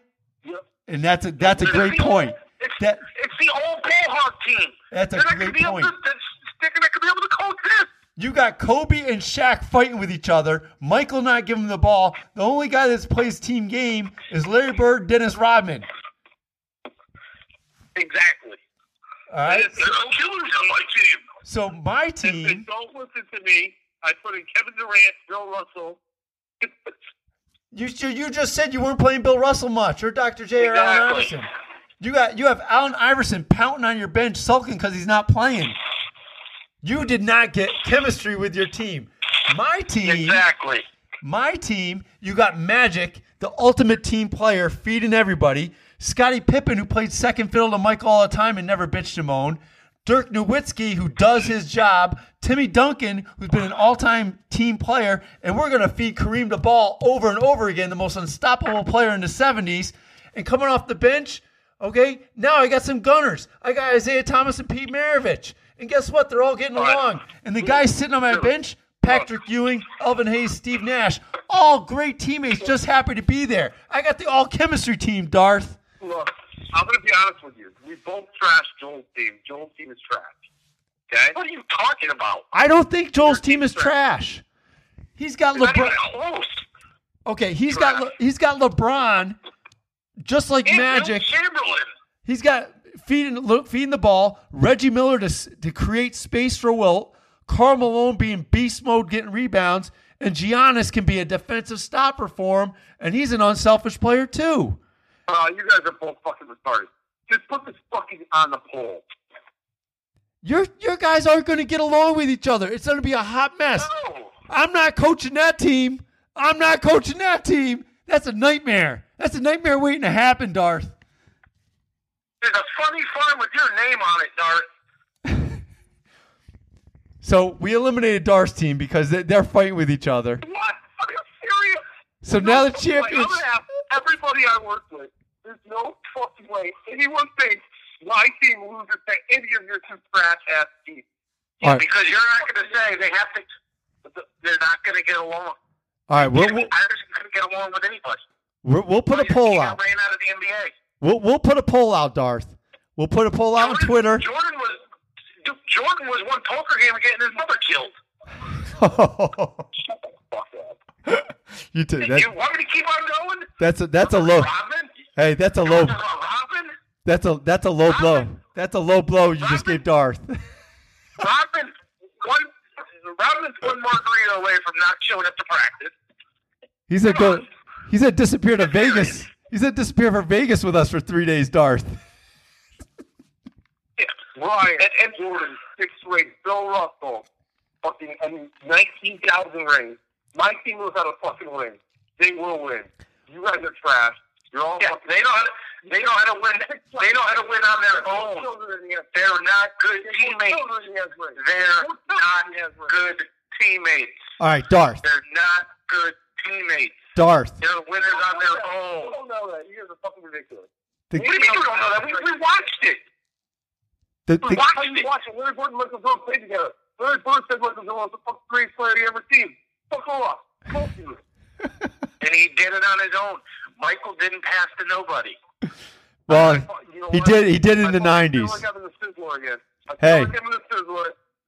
Speaker 4: Yep.
Speaker 1: and that's a that's a great point.
Speaker 3: It's,
Speaker 1: That
Speaker 3: it's the old ball hog team.
Speaker 1: That's a
Speaker 3: they're
Speaker 1: great
Speaker 3: gonna
Speaker 1: point.
Speaker 3: Able to, they're not going to be able to coach this.
Speaker 1: You got Kobe and Shaq fighting with each other. Michael not giving the ball. The only guy that plays team game is Larry Bird, Dennis Rodman.
Speaker 4: Exactly.
Speaker 1: All right.
Speaker 3: They're killers on my team.
Speaker 1: So my
Speaker 4: And,
Speaker 1: team,
Speaker 4: and don't listen to me. I put in Kevin Durant, Bill Russell.
Speaker 1: you you just said you weren't playing Bill Russell much or Dr. J or Allen
Speaker 3: Exactly.
Speaker 1: Iverson. You got you have Allen Iverson pouting on your bench, sulking because he's not playing. You did not get chemistry with your team. My team,
Speaker 3: Exactly.
Speaker 1: My team, you got Magic, the ultimate team player, feeding everybody. Scottie Pippen, who played second fiddle to Mike all the time and never bitched him moaned. Dirk Nowitzki, who does his job. Timmy Duncan, who's been an all-time team player, and we're going to feed Kareem the ball over and over again, the most unstoppable player in the 70s. And coming off the bench, okay, now I got some gunners. I got Isiah Thomas and Pete Maravich. And guess what? They're all getting
Speaker 4: All right.
Speaker 1: along. And the guys sitting on my bench, Patrick Ewing, Elvin Hayes, Steve Nash, all great teammates, just happy to be there. I got the all chemistry team, Darth.
Speaker 4: Look, I'm going to be honest with you. We both trash Joel's team. Joel's team is trash. Okay? What are you talking about?
Speaker 1: I don't think Joel's team is trash. He's got LeBron. Okay, he's got Le- he's got LeBron, just like
Speaker 4: And
Speaker 1: Magic.
Speaker 4: Chamberlain.
Speaker 1: He's got feeding feeding the ball. Reggie Miller to to create space for Wilt. Karl Malone being beast mode, getting rebounds, and Giannis can be a defensive stopper for him, and he's an unselfish player too.
Speaker 4: Uh, you guys are both fucking retarded. Just put this fucking on the poll.
Speaker 1: Your your guys aren't going to get along with each other. It's going to be a hot mess.
Speaker 4: No.
Speaker 1: I'm not coaching that team. I'm not coaching that team. That's a nightmare. That's a nightmare waiting to happen, Darth.
Speaker 4: There's a funny farm with your name on it, Dart.
Speaker 1: So we eliminated Darth's team because they- they're fighting with each other.
Speaker 4: What? Are you serious?
Speaker 1: So now the
Speaker 4: No
Speaker 1: champions.
Speaker 4: Everybody I work with. There's no fucking way anyone thinks my team loses to any of your two trash ass teams.
Speaker 1: All right.
Speaker 4: because you're not going to say they have to. They're not going to get along.
Speaker 1: All right, we'll, we'll,
Speaker 4: Irish couldn't get along with anybody.
Speaker 1: we'll, we'll put a poll out.
Speaker 4: Ran out of the NBA.
Speaker 1: We'll, we'll put a poll out, Darth. We'll put a poll out on Twitter.
Speaker 4: Jordan was Jordan was one poker game getting his mother killed. Shut the fuck up.
Speaker 1: you too. That,
Speaker 4: you want me to keep on going?
Speaker 1: that's a that's a low.
Speaker 4: Robin?
Speaker 1: Hey, that's a low.
Speaker 4: want to talk about Robin?
Speaker 1: That's a that's a low blow. That's a low blow you just gave Darth.
Speaker 4: Robin, one, Robin's one margarita away from not showing up to practice.
Speaker 1: He said go. He said disappear to Vegas. He said disappear for Vegas with us for three days, Darth.
Speaker 4: Yeah, Ryan and, and Jordan, six rings. Bill Russell, fucking and nineteen thousand rings. My team knows how to fucking win. They will win. You guys are trash. You're all
Speaker 3: Yeah,
Speaker 4: fucking.
Speaker 3: they don't. to, they know how to win. They know how to win on their own. They're not good teammates. They're not good teammates.
Speaker 1: All right, Darth.
Speaker 3: They're not good teammates.
Speaker 1: Darth.
Speaker 3: They're winners on their oh, own.
Speaker 4: You don't know that. You guys are fucking ridiculous.
Speaker 1: The,
Speaker 3: What do you mean you don't know that? We, we watched it.
Speaker 1: the,
Speaker 4: We
Speaker 1: the,
Speaker 4: watched How you watch it? Larry Bird and Michael Jordan played together. Larry Bird said Michael Jordan was the fucking greatest player he ever seen. Fuck off. Fuck you.
Speaker 3: And he did it on his own. Michael didn't pass to nobody.
Speaker 1: well,
Speaker 4: You know
Speaker 1: he
Speaker 4: what?
Speaker 1: did. He did it in the
Speaker 4: fucking feel
Speaker 1: nineties.
Speaker 4: like having the Sizzler again. I feel
Speaker 1: Hey.
Speaker 4: like having the Sizzler,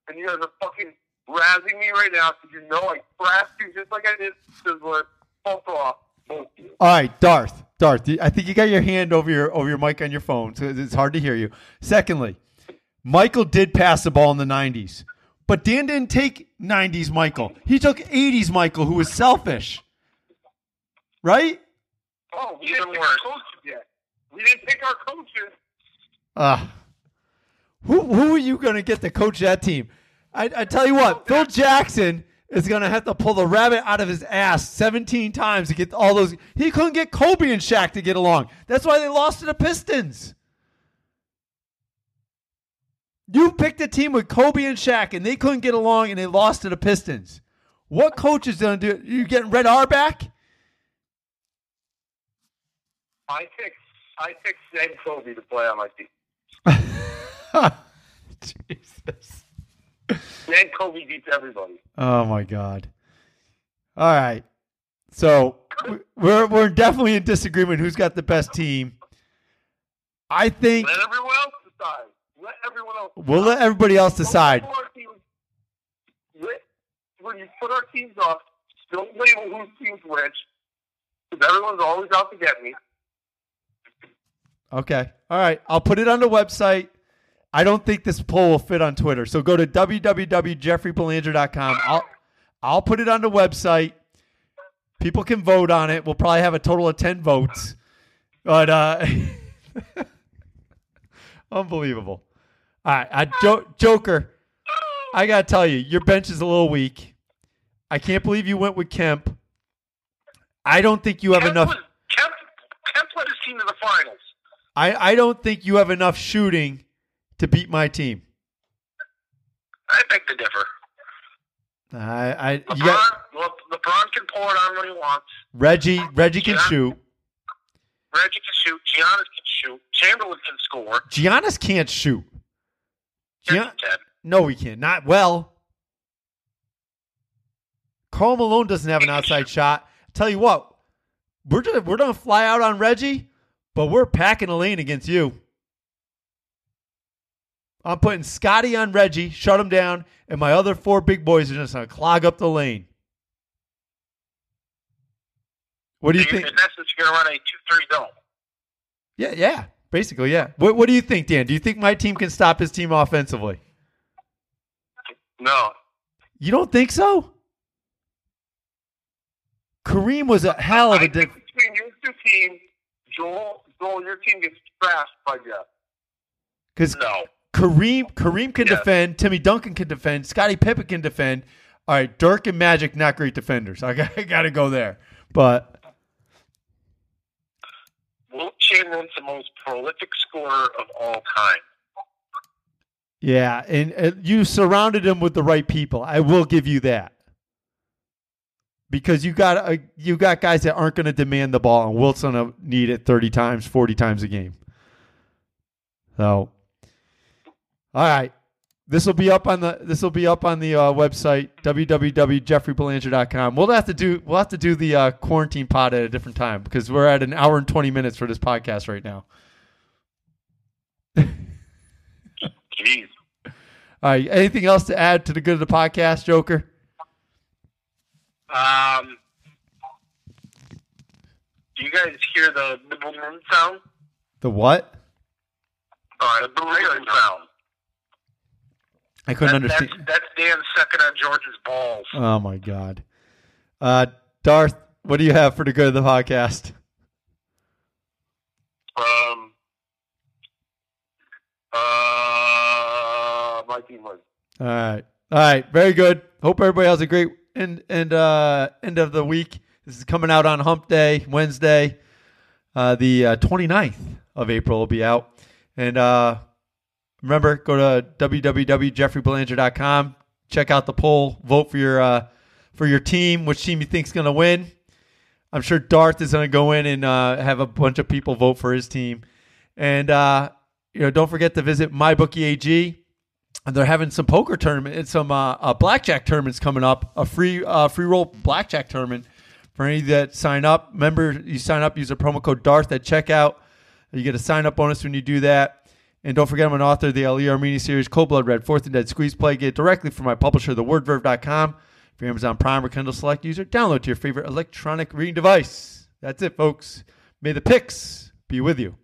Speaker 4: and you guys are fucking razzing me right now because you know I thrashed you just like I did Sizzler. Fuck off. Both of you.
Speaker 1: All right, Darth. Darth. I think you got your hand over your over your mic on your phone, so it's hard to hear you. Secondly, Michael did pass the ball in the '90s, but Dan didn't take '90s Michael. He took '80s Michael, who was selfish. Right?
Speaker 4: Oh, we
Speaker 3: Even
Speaker 4: didn't pick
Speaker 3: worse.
Speaker 4: our coaches yet. We didn't pick our coaches.
Speaker 1: Uh, who who are you going to get to coach that team? I, I tell you what, Phil Jackson is going to have to pull the rabbit out of his ass 17 times to get all those. He couldn't get Kobe and Shaq to get along. That's why they lost to the Pistons. You picked a team with Kobe and Shaq, and they couldn't get along, and they lost to the Pistons. What coach is going to do? You getting Red R back?
Speaker 4: I picked I picked Ned Kobe to play on my team.
Speaker 1: Jesus.
Speaker 4: Ned Kobe beats everybody.
Speaker 1: Oh my god. All right. So we- we're we're definitely in disagreement who's got the best team. I think
Speaker 4: Let everyone else decide. Let everyone else.
Speaker 1: we'll let everybody else decide.
Speaker 4: Don't label our teams- let- When you put our teams up, don't label whose team's which, because everyone's always out to get me.
Speaker 1: Okay. All right. I'll put it on the website. I don't think this poll will fit on Twitter. So go to www.jeffreybelanger.com. I'll I'll put it on the website. People can vote on it. We'll probably have a total of 10 votes. But uh unbelievable. All right, I, jo- Joker, I got to tell you, your bench is a little weak. I can't believe you went with Kemp. I don't think you have
Speaker 3: Kemp
Speaker 1: enough
Speaker 3: Was, Kemp, Kemp led his team to the finals.
Speaker 1: I, I don't think you have enough shooting to beat my team.
Speaker 3: I beg to differ.
Speaker 1: I, I
Speaker 3: LeBron, Le- LeBron can pour it on when he wants.
Speaker 1: Reggie. Reggie can
Speaker 3: Yeah.
Speaker 1: shoot.
Speaker 3: Reggie can shoot. Giannis can shoot. Chamberlain can score.
Speaker 1: Giannis can't shoot.
Speaker 3: Yes, he can.
Speaker 1: no, he can't. Not well. Karl Malone doesn't have an outside shot. Tell you what, we're gonna we're gonna fly out on Reggie, but we're packing a lane against you. I'm putting Scottie on Reggie, shut him down, and my other four big boys are just gonna clog up the lane. What do you
Speaker 3: So
Speaker 1: think?
Speaker 3: In essence, you're going to run a 2 3 zone.
Speaker 1: Yeah, yeah, basically, yeah. What What do you think, Dan? Do you think my team can stop his team offensively?
Speaker 3: No.
Speaker 1: You don't think so? Kareem was a hell of a diff-
Speaker 4: between your two teams, Joel, Joel, your team gets trashed by Jeff.
Speaker 1: because
Speaker 3: No.
Speaker 1: Kareem Kareem can
Speaker 3: Yeah.
Speaker 1: defend, Timmy Duncan can defend, Scottie Pippen can defend. All right, Dirk and Magic not great defenders. I got, I got to go there, but
Speaker 3: Wilt Chamberlain's the most prolific scorer of all time.
Speaker 1: yeah, and you surrounded him with the right people. I will give you that. Because you got uh, you got guys that aren't going to demand the ball, and Wilt's going to need it thirty times, forty times a game. So, all right, this will be up on the this will be up on the uh, website www.jeffreybelanger.com. We'll have to do we'll have to do the uh, quarantine pod at a different time because we're at an hour and twenty minutes for this podcast right now.
Speaker 3: Jeez.
Speaker 1: All right, anything else to add to the good of the podcast, Joker?
Speaker 3: Um, do you guys hear the sound?
Speaker 1: The what?
Speaker 3: All right, the boom sound.
Speaker 1: I couldn't
Speaker 3: That-
Speaker 1: understand.
Speaker 3: That's, that's Dan sucking on George's balls.
Speaker 1: Oh my god. Uh Darth, what do you have for the good of the podcast?
Speaker 4: Um, uh, my team wins.
Speaker 1: All right. All right. Very good. Hope everybody has a great end end uh end of the week. This is coming out on Hump Day, Wednesday. Uh the uh, 29th of April will be out. And uh remember, go to www.jeffreybelanger.com. Check out the poll. Vote for your uh for your team, which team you think's going to win. I'm sure Darth is going to go in and uh, have a bunch of people vote for his team. And uh, you know, don't forget to visit MyBookieAG. They're having some poker tournament and some uh, uh, blackjack tournaments coming up. A free uh, free roll blackjack tournament for any that sign up. Remember, you sign up, use a promo code Darth at checkout. You get a sign up bonus when you do that. And don't forget, I'm an author of the Ali Armeni series, Cold Blood Red, Fourth and Dead Squeeze Play. Get directly from my publisher, thewordverve.com. If you're Amazon Prime or Kindle Select user, download to your favorite electronic reading device. That's it, folks. May the picks be with you.